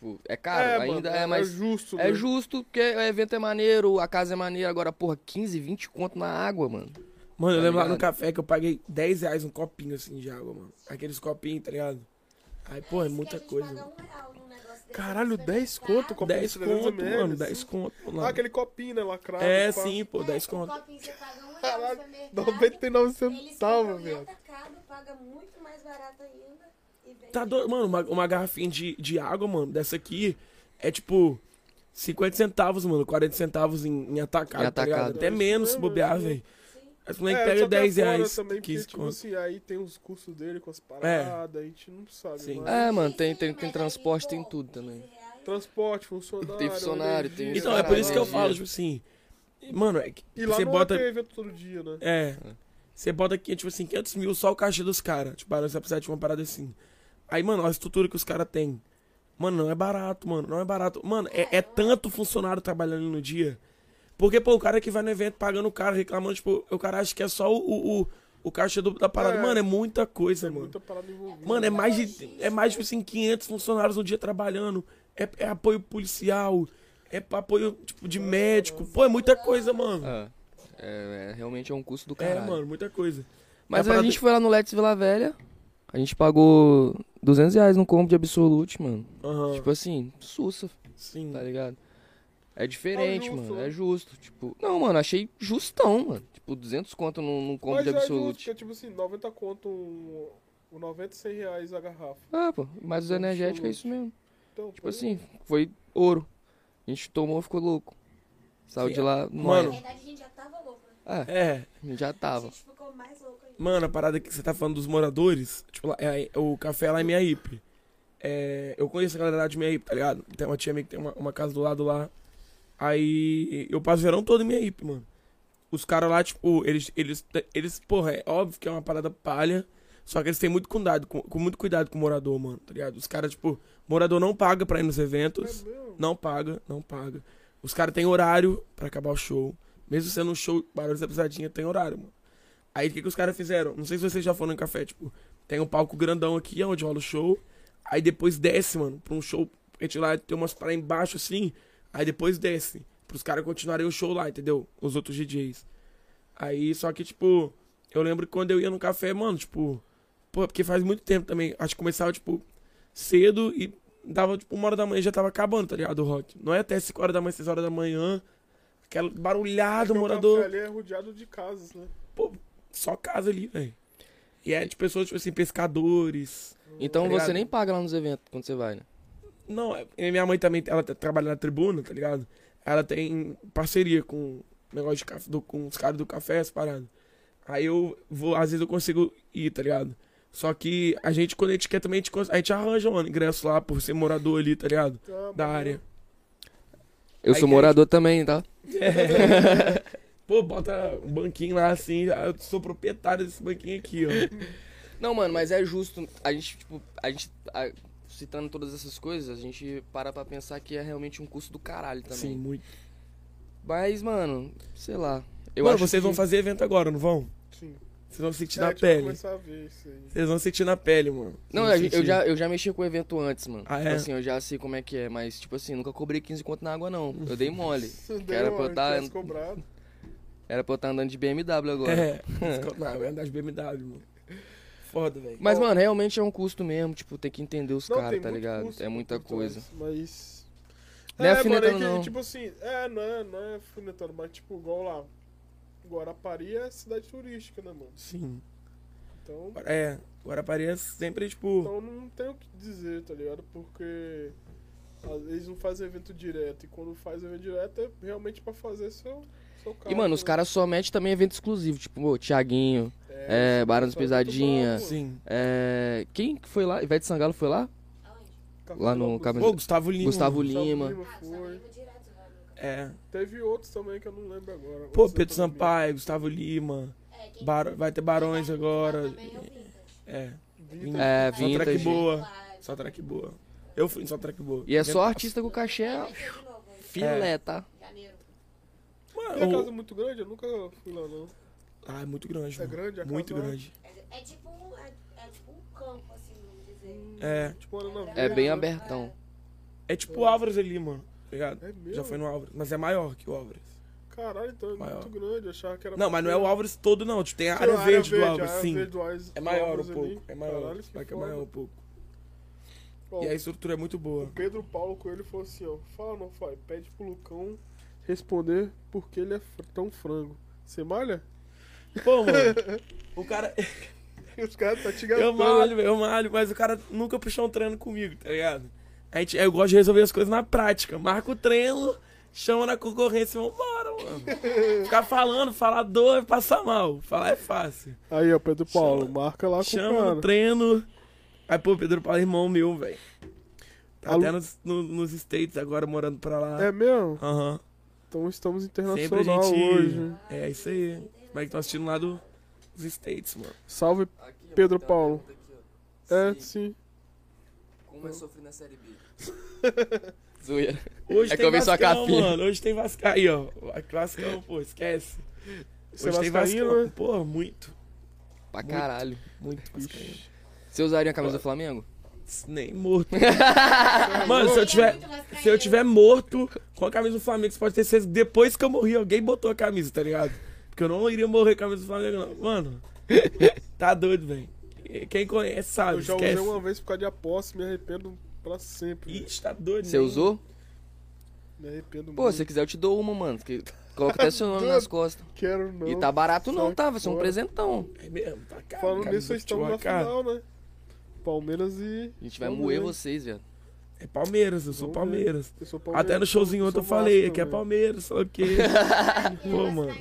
Speaker 1: Tipo, é caro, ainda
Speaker 2: mano,
Speaker 1: é mais.
Speaker 2: justo,
Speaker 1: É
Speaker 2: né?
Speaker 1: justo, porque o evento é maneiro, a casa é maneira. Agora, porra, 15, 20 conto na água, mano.
Speaker 3: Mano, eu
Speaker 1: Tá
Speaker 3: lembro lá no
Speaker 1: ligado?
Speaker 3: café que eu paguei 10 reais um copinho assim de água, mano. Aqueles copinhos, tá ligado? Aí, pô, é muita coisa. mano.
Speaker 2: Caralho,
Speaker 4: no
Speaker 2: 10
Speaker 4: supermercado.
Speaker 2: conto, copo
Speaker 3: 10
Speaker 2: de 300
Speaker 3: conto, mano,
Speaker 2: assim.
Speaker 3: 10 conto.
Speaker 2: Ah,
Speaker 3: Mano.
Speaker 2: aquele copinho, né, lacrado.
Speaker 3: É,
Speaker 2: pá.
Speaker 3: sim, pô,
Speaker 4: É,
Speaker 3: 10
Speaker 4: o
Speaker 3: conto.
Speaker 4: copinho você paga um
Speaker 2: Caralho,
Speaker 4: no supermercado.
Speaker 2: 99
Speaker 4: Eles
Speaker 2: centavos,
Speaker 4: compram em
Speaker 2: velho.
Speaker 4: atacado, paga muito mais barato ainda.
Speaker 3: Tá doido, mano, uma, uma garrafinha de, de água, mano, dessa aqui é tipo 50 centavos, mano, 40 centavos em, em atacado,
Speaker 1: Em
Speaker 3: tá ligado?
Speaker 1: atacado.
Speaker 3: Até
Speaker 2: É
Speaker 3: menos se bobear,
Speaker 2: é isso
Speaker 3: velho. As moleques
Speaker 2: É,
Speaker 3: pegam
Speaker 2: só que
Speaker 3: 10
Speaker 2: é foda
Speaker 3: reais,
Speaker 2: também, porque,
Speaker 3: 15
Speaker 2: tipo
Speaker 3: conto.
Speaker 2: assim, aí tem os custos dele com as paradas, a gente não sabe.
Speaker 3: Sim.
Speaker 2: mas-
Speaker 1: É, mano, tem, tem, tem transporte, tem tudo também.
Speaker 4: 15 reais.
Speaker 2: Transporte, funcionário.
Speaker 1: Tem funcionário,
Speaker 2: energia,
Speaker 1: tem
Speaker 3: Então, é por isso que eu falo,
Speaker 1: é.
Speaker 3: tipo assim, mano, é que
Speaker 2: E lá
Speaker 3: você
Speaker 2: não
Speaker 3: bota...
Speaker 2: tem evento todo dia, né?
Speaker 3: É. Você bota aqui, tipo assim, 500 mil só o caixa dos caras. Tipo, você vai precisar de uma parada assim. Aí, mano, a estrutura que os caras têm. Mano, não é barato, mano. Não é barato. Mano, é, é tanto funcionário trabalhando no dia. Porque, pô, o cara que vai no evento pagando o cara, reclamando, tipo, o cara acha que é só o, o, o caixa do- da parada.
Speaker 2: É.
Speaker 3: Mano, é muita coisa,
Speaker 2: Tem
Speaker 3: mano.
Speaker 2: muita parada envolvida.
Speaker 3: Mano, é mais de, é mais, tipo assim, 500 funcionários no dia trabalhando. É, é apoio policial. É apoio, tipo, de médico. Pô, é muita coisa, mano.
Speaker 1: É, é, é, realmente é um custo do
Speaker 3: É,
Speaker 1: caralho.
Speaker 3: mano, muita coisa.
Speaker 1: Mas
Speaker 3: É
Speaker 1: a
Speaker 3: parada-
Speaker 1: gente foi lá no Let's Vila Velha, a gente pagou 200 reais no combo de Absolute, mano.
Speaker 3: Aham.
Speaker 1: Tipo assim, sussa,
Speaker 3: Sim.
Speaker 1: tá ligado? É diferente,
Speaker 2: É
Speaker 1: mano, é justo. Tipo, não, mano, achei justão, mano. Tipo, 200 conto num, num combo
Speaker 2: Mas
Speaker 1: de
Speaker 2: é justo,
Speaker 1: Absolute.
Speaker 2: porque, tipo assim, 90 conto, um, um 90, 100 reais a garrafa.
Speaker 1: Ah, pô, mas os energéticos é isso mesmo.
Speaker 2: Então,
Speaker 1: Tipo
Speaker 2: por
Speaker 1: assim, foi ouro. A gente tomou, ficou louco. Saiu
Speaker 3: Sim,
Speaker 1: de lá,
Speaker 3: mano.
Speaker 1: mano.
Speaker 4: Na verdade, a gente já tava louco, né?
Speaker 1: É,
Speaker 3: É.
Speaker 1: a gente já
Speaker 4: A
Speaker 1: tava.
Speaker 4: gente ficou.
Speaker 3: Mano, a parada que você tá falando dos moradores, tipo, lá- é, o café lá em Miaípe. É, eu conheço a galera lá de Miaípe, tá ligado? Tem uma tia minha que tem uma, uma casa do lado lá. Aí eu passo o verão todo em Miaípe, mano. Os caras lá, tipo, eles, eles, eles, porra, é óbvio que é uma parada palha. Só que eles têm muito cuidado, com, com muito cuidado com o morador, mano, tá ligado? Os caras, tipo, morador não paga pra ir nos eventos.
Speaker 2: É?
Speaker 3: Não paga, não paga. Os caras têm horário pra acabar o show. Mesmo sendo um show, Barulhos da Pisadinha tem horário, mano. Aí o que, que os caras fizeram? Não sei se vocês já foram em café, tipo, tem um palco grandão aqui, onde rola o show. Aí depois desce, mano, pra um show. A gente lá tem umas para embaixo assim. Aí depois desce. Pros caras continuarem o show lá, entendeu? Os outros DJs. Aí, só que, tipo, eu lembro que quando eu ia no café, mano, tipo. Pô, porque faz muito tempo também. Acho que começava, tipo, cedo e dava, tipo, uma hora da manhã e já tava acabando, tá ligado? O rock. Não é até 5 horas da manhã, 6 horas da manhã. Aquela barulhada,
Speaker 2: Porque o
Speaker 3: morador.
Speaker 2: café ali é rodeado de casas, né?
Speaker 3: Só casa ali, velho. E é de pessoas, tipo assim, pescadores.
Speaker 1: Então
Speaker 3: Tá
Speaker 1: você
Speaker 3: ligado?
Speaker 1: nem paga lá nos eventos quando você vai, né?
Speaker 3: Não, é- e minha mãe também, ela tá- trabalha na tribuna, tá ligado? Ela tem parceria com o negócio de café, do- com os caras do café, as paradas. Aí eu vou, às vezes eu consigo ir, tá ligado? Só que a gente, quando a gente quer também, a gente, a gente arranja um ingresso lá por ser morador ali, tá ligado?
Speaker 2: Tá,
Speaker 3: Da área.
Speaker 1: Eu
Speaker 3: Aí
Speaker 1: sou morador também, tá?
Speaker 3: Pô, bota um banquinho lá assim, eu sou proprietário desse banquinho aqui, ó.
Speaker 1: Não, mano, mas é justo. A gente, tipo, a gente. a- citando todas essas coisas, a gente para pra pensar que é realmente um custo do caralho também.
Speaker 3: Sim, muito.
Speaker 1: Mas, mano, sei lá. Eu
Speaker 3: Mano,
Speaker 1: acho
Speaker 3: vocês
Speaker 1: que-
Speaker 3: vão fazer evento agora, não vão?
Speaker 2: Sim.
Speaker 3: Vocês vão sentir
Speaker 2: É,
Speaker 3: na
Speaker 2: a gente vai
Speaker 3: pele.
Speaker 2: começar a ver isso aí.
Speaker 3: Vocês vão sentir na pele, mano.
Speaker 1: Não,
Speaker 3: Vocês
Speaker 1: gente- eu
Speaker 3: sentir.
Speaker 1: já, eu já mexi com o evento antes, mano.
Speaker 3: Ah,
Speaker 1: Tipo
Speaker 3: é?
Speaker 1: assim, eu já sei como é que é, mas, tipo assim, nunca cobrei 15 conto na água, não. Eu dei mole. Que era
Speaker 2: Deu,
Speaker 1: pra eu
Speaker 2: a
Speaker 1: tá-
Speaker 2: cobrado.
Speaker 1: Era pra eu estar andando de BMW agora.
Speaker 3: É, não, vai andar de BMW, mano. Foda, velho.
Speaker 1: Mas, mano, realmente é um custo mesmo, tipo, tem que entender os caras, tá ligado? É muita coisa.
Speaker 2: Mas.
Speaker 1: Não é
Speaker 2: mano,
Speaker 1: alfinetando,
Speaker 2: que,
Speaker 1: não.
Speaker 2: Tipo assim, é, não é, não é mas tipo, igual lá. Guarapari é cidade turística, né, mano?
Speaker 3: Sim.
Speaker 2: Então.
Speaker 3: É, Guarapari é sempre, tipo...
Speaker 2: Então não tem o que dizer, tá ligado? Porque às vezes não fazem evento direto. E quando faz evento direto é realmente pra fazer seu.
Speaker 1: E, mano, os
Speaker 2: né?
Speaker 1: caras só metem também evento exclusivo, tipo, ô, Thiaguinho, é,
Speaker 2: esse
Speaker 1: Barão dos
Speaker 2: é pô.
Speaker 3: Sim.
Speaker 1: é... Quem que foi lá? Ivete Sangalo foi lá?
Speaker 4: Aonde?
Speaker 1: Lá no
Speaker 3: Pô, Gustavo Lima.
Speaker 1: Gustavo
Speaker 2: Gustavo
Speaker 1: Lima.
Speaker 2: Foi.
Speaker 4: lá no
Speaker 3: É.
Speaker 2: Teve outros também que eu não lembro agora.
Speaker 3: Pô, Pedro. Sampaio, Gustavo Lima.
Speaker 4: É,
Speaker 3: Bar- vai ter Barões agora.
Speaker 4: também é o Vintage.
Speaker 3: É.
Speaker 2: Vintage.
Speaker 1: É,
Speaker 3: Só track boa. Só track boa. Eu fui só track boa.
Speaker 1: E é só artista com cachê filé, tá?
Speaker 4: Janeiro.
Speaker 2: E a
Speaker 3: Mano,
Speaker 2: casa é muito grande? Eu nunca fui lá, não.
Speaker 3: Ah, é muito grande,
Speaker 2: É
Speaker 3: mano.
Speaker 2: grande a
Speaker 3: Muito
Speaker 2: casa?
Speaker 3: grande.
Speaker 4: É, é tipo um, é, é tipo um campo, assim, vamos dizer.
Speaker 3: É.
Speaker 2: Tipo,
Speaker 1: É
Speaker 2: Verde,
Speaker 1: bem abertão.
Speaker 3: É tipo o Álvares ali, mano. Tá ligado?
Speaker 2: É mesmo?
Speaker 3: Já foi no Álvares. Mas é maior que o Álvares.
Speaker 2: Caralho, então é
Speaker 3: Maior.
Speaker 2: muito grande. Eu achava que era.
Speaker 3: Não, mas não é o Álvares todo, não. Tipo, tem a área verde do Álvares, sim.
Speaker 2: verde do Álvares-
Speaker 3: É maior um
Speaker 2: Álvares ali.
Speaker 3: pouco. É maior.
Speaker 2: Caralho, que
Speaker 3: Vai que é maior um pouco.
Speaker 2: Ó,
Speaker 3: E a estrutura é muito boa.
Speaker 2: O Pedro Paulo Coelho falou assim, ó. Fala não, fala. Pede pro Lucão responder por que ele é tão frango. Você malha?
Speaker 3: Pô, mano. O cara.
Speaker 2: Os caras tá te
Speaker 3: Eu
Speaker 2: gastando.
Speaker 3: malho, velho, eu malho, mas o cara nunca puxou um treino comigo, tá ligado? A gente, eu gosto de resolver as coisas na prática. Marca o treino, chama na concorrência e vambora, mano. Ficar falando, falar dor é passar mal. Falar é fácil.
Speaker 2: Aí, ó, Pedro Paulo,
Speaker 3: Chama-
Speaker 2: marca lá com o
Speaker 3: Chama no treino. Aí, pô, Pedro Paulo é irmão meu, velho. Tá
Speaker 2: Alu-
Speaker 3: até nos, no- nos States agora, morando pra lá.
Speaker 2: É mesmo?
Speaker 3: Aham.
Speaker 2: Então estamos internacional
Speaker 3: gente.
Speaker 2: hoje.
Speaker 3: É isso aí. Como é que estão assistindo lá do- dos States, mano?
Speaker 2: Salve. Pedro Paulo. É, sim.
Speaker 1: Como é sofrer na Série B? Zoeira.
Speaker 3: Hoje
Speaker 1: É que
Speaker 3: tem
Speaker 1: eu vi sua
Speaker 3: Vascão,
Speaker 1: capinha.
Speaker 3: mano. Hoje tem Vascão. Aí, ó. Vascão, pô, esquece.
Speaker 2: Você é
Speaker 3: Hoje tem
Speaker 2: vascaíno,
Speaker 3: Vascão.
Speaker 2: né?
Speaker 3: Pô, muito.
Speaker 1: Pra caralho.
Speaker 3: Muito Vascaíno.
Speaker 1: Você usaria a camisa do Flamengo?
Speaker 3: Nem morto. Mano, se eu tiver. Se eu tiver morto com a camisa do Flamengo, você pode ter certeza que depois que eu morri, alguém botou a camisa, tá ligado? Porque eu não iria morrer com a camisa do Flamengo, não. Mano, tá doido, velho. Quem conhece sabe.
Speaker 2: Eu já
Speaker 3: esquece.
Speaker 2: usei uma vez por causa de aposta e me arrependo pra sempre.
Speaker 3: Ixi, tá doido.
Speaker 1: Você
Speaker 3: nem-
Speaker 1: usou?
Speaker 2: Me arrependo
Speaker 1: Pô,
Speaker 2: muito.
Speaker 1: se quiser eu te dou uma, mano. Que coloca até seu nome nas costas.
Speaker 2: Quero não.
Speaker 1: E tá barato não, tá? Vai ser um presentão.
Speaker 3: É mesmo, tá caro.
Speaker 2: Falando nisso, estamos
Speaker 3: futebol
Speaker 2: na
Speaker 3: é
Speaker 2: final, né? Palmeiras e.
Speaker 1: A gente vai
Speaker 2: Vamos
Speaker 1: moer vocês, velho.
Speaker 3: É Palmeiras, eu sou. Palmeiras.
Speaker 2: Eu sou Palmeiras.
Speaker 3: Até no showzinho outro eu falei que é. Palmeiras, só que. Pô, mano.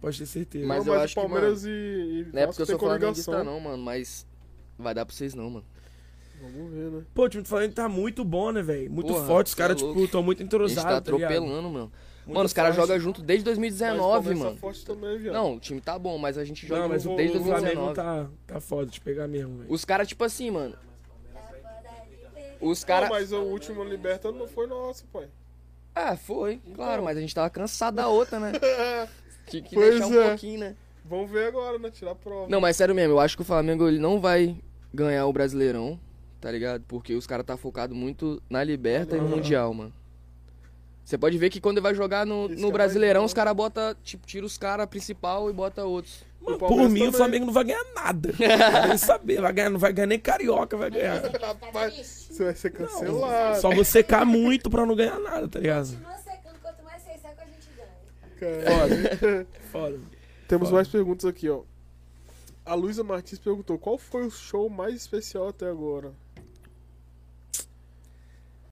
Speaker 3: Pode ter certeza.
Speaker 1: Mas
Speaker 2: não,
Speaker 1: eu
Speaker 2: mas
Speaker 1: acho que,
Speaker 2: Palmeiras e, e
Speaker 1: Não é porque eu sou flamenguista não, mano. Mas vai dar pra vocês não, mano.
Speaker 2: Vamos ver, né?
Speaker 3: Pô, o time do Flamengo tá muito bom, né, velho? Muito
Speaker 1: Porra,
Speaker 3: forte. Os
Speaker 1: é
Speaker 3: caras,
Speaker 1: louco.
Speaker 3: tipo, tão muito
Speaker 1: A gente
Speaker 3: entrosados.
Speaker 1: tá
Speaker 3: tá
Speaker 1: atropelando, mano.
Speaker 3: Muito
Speaker 1: Mano, os caras jogam junto desde
Speaker 2: Mas
Speaker 1: 2019,
Speaker 2: Palmeiras
Speaker 1: mano.
Speaker 2: forte também, viado.
Speaker 1: Não, o time tá bom, mas a gente joga
Speaker 3: Não, mas o,
Speaker 1: junto desde
Speaker 3: o Flamengo
Speaker 1: 2019.
Speaker 3: tá, tá foda de pegar mesmo, velho.
Speaker 1: Os caras, tipo assim, mano.
Speaker 4: Os
Speaker 1: caras.
Speaker 2: mas o último Liberta não foi nosso, pai.
Speaker 1: Ah, foi, claro, mas a gente tava cansado da outra, né? Tinha que
Speaker 2: Pois
Speaker 1: deixar um
Speaker 2: é.
Speaker 1: pouquinho, né?
Speaker 2: Vamos ver agora, né? Tirar a prova.
Speaker 1: Não, mas sério mesmo, eu acho que o Flamengo ele não vai ganhar o Brasileirão, tá ligado? Porque os caras tá focado muito na Liberta e no. Mundial, mano. Você pode ver que quando ele vai jogar no, no Brasileirão, os caras bota, tipo, tira os caras principal e bota outros.
Speaker 3: Mano, por mim, o. Flamengo não vai ganhar nada. Não vai nem saber. Vai ganhar, não vai ganhar nem carioca, vai ganhar.
Speaker 2: Rapaz, você vai ser cancelado.
Speaker 3: Só vou secar muito pra não ganhar nada, tá ligado?
Speaker 4: Continua secando, quanto mais você seca, a gente ganha.
Speaker 2: Cara.
Speaker 3: Foda.
Speaker 2: Temos
Speaker 3: Foda.
Speaker 2: mais perguntas aqui, ó. A Luísa Martins perguntou: qual foi o show mais especial até agora?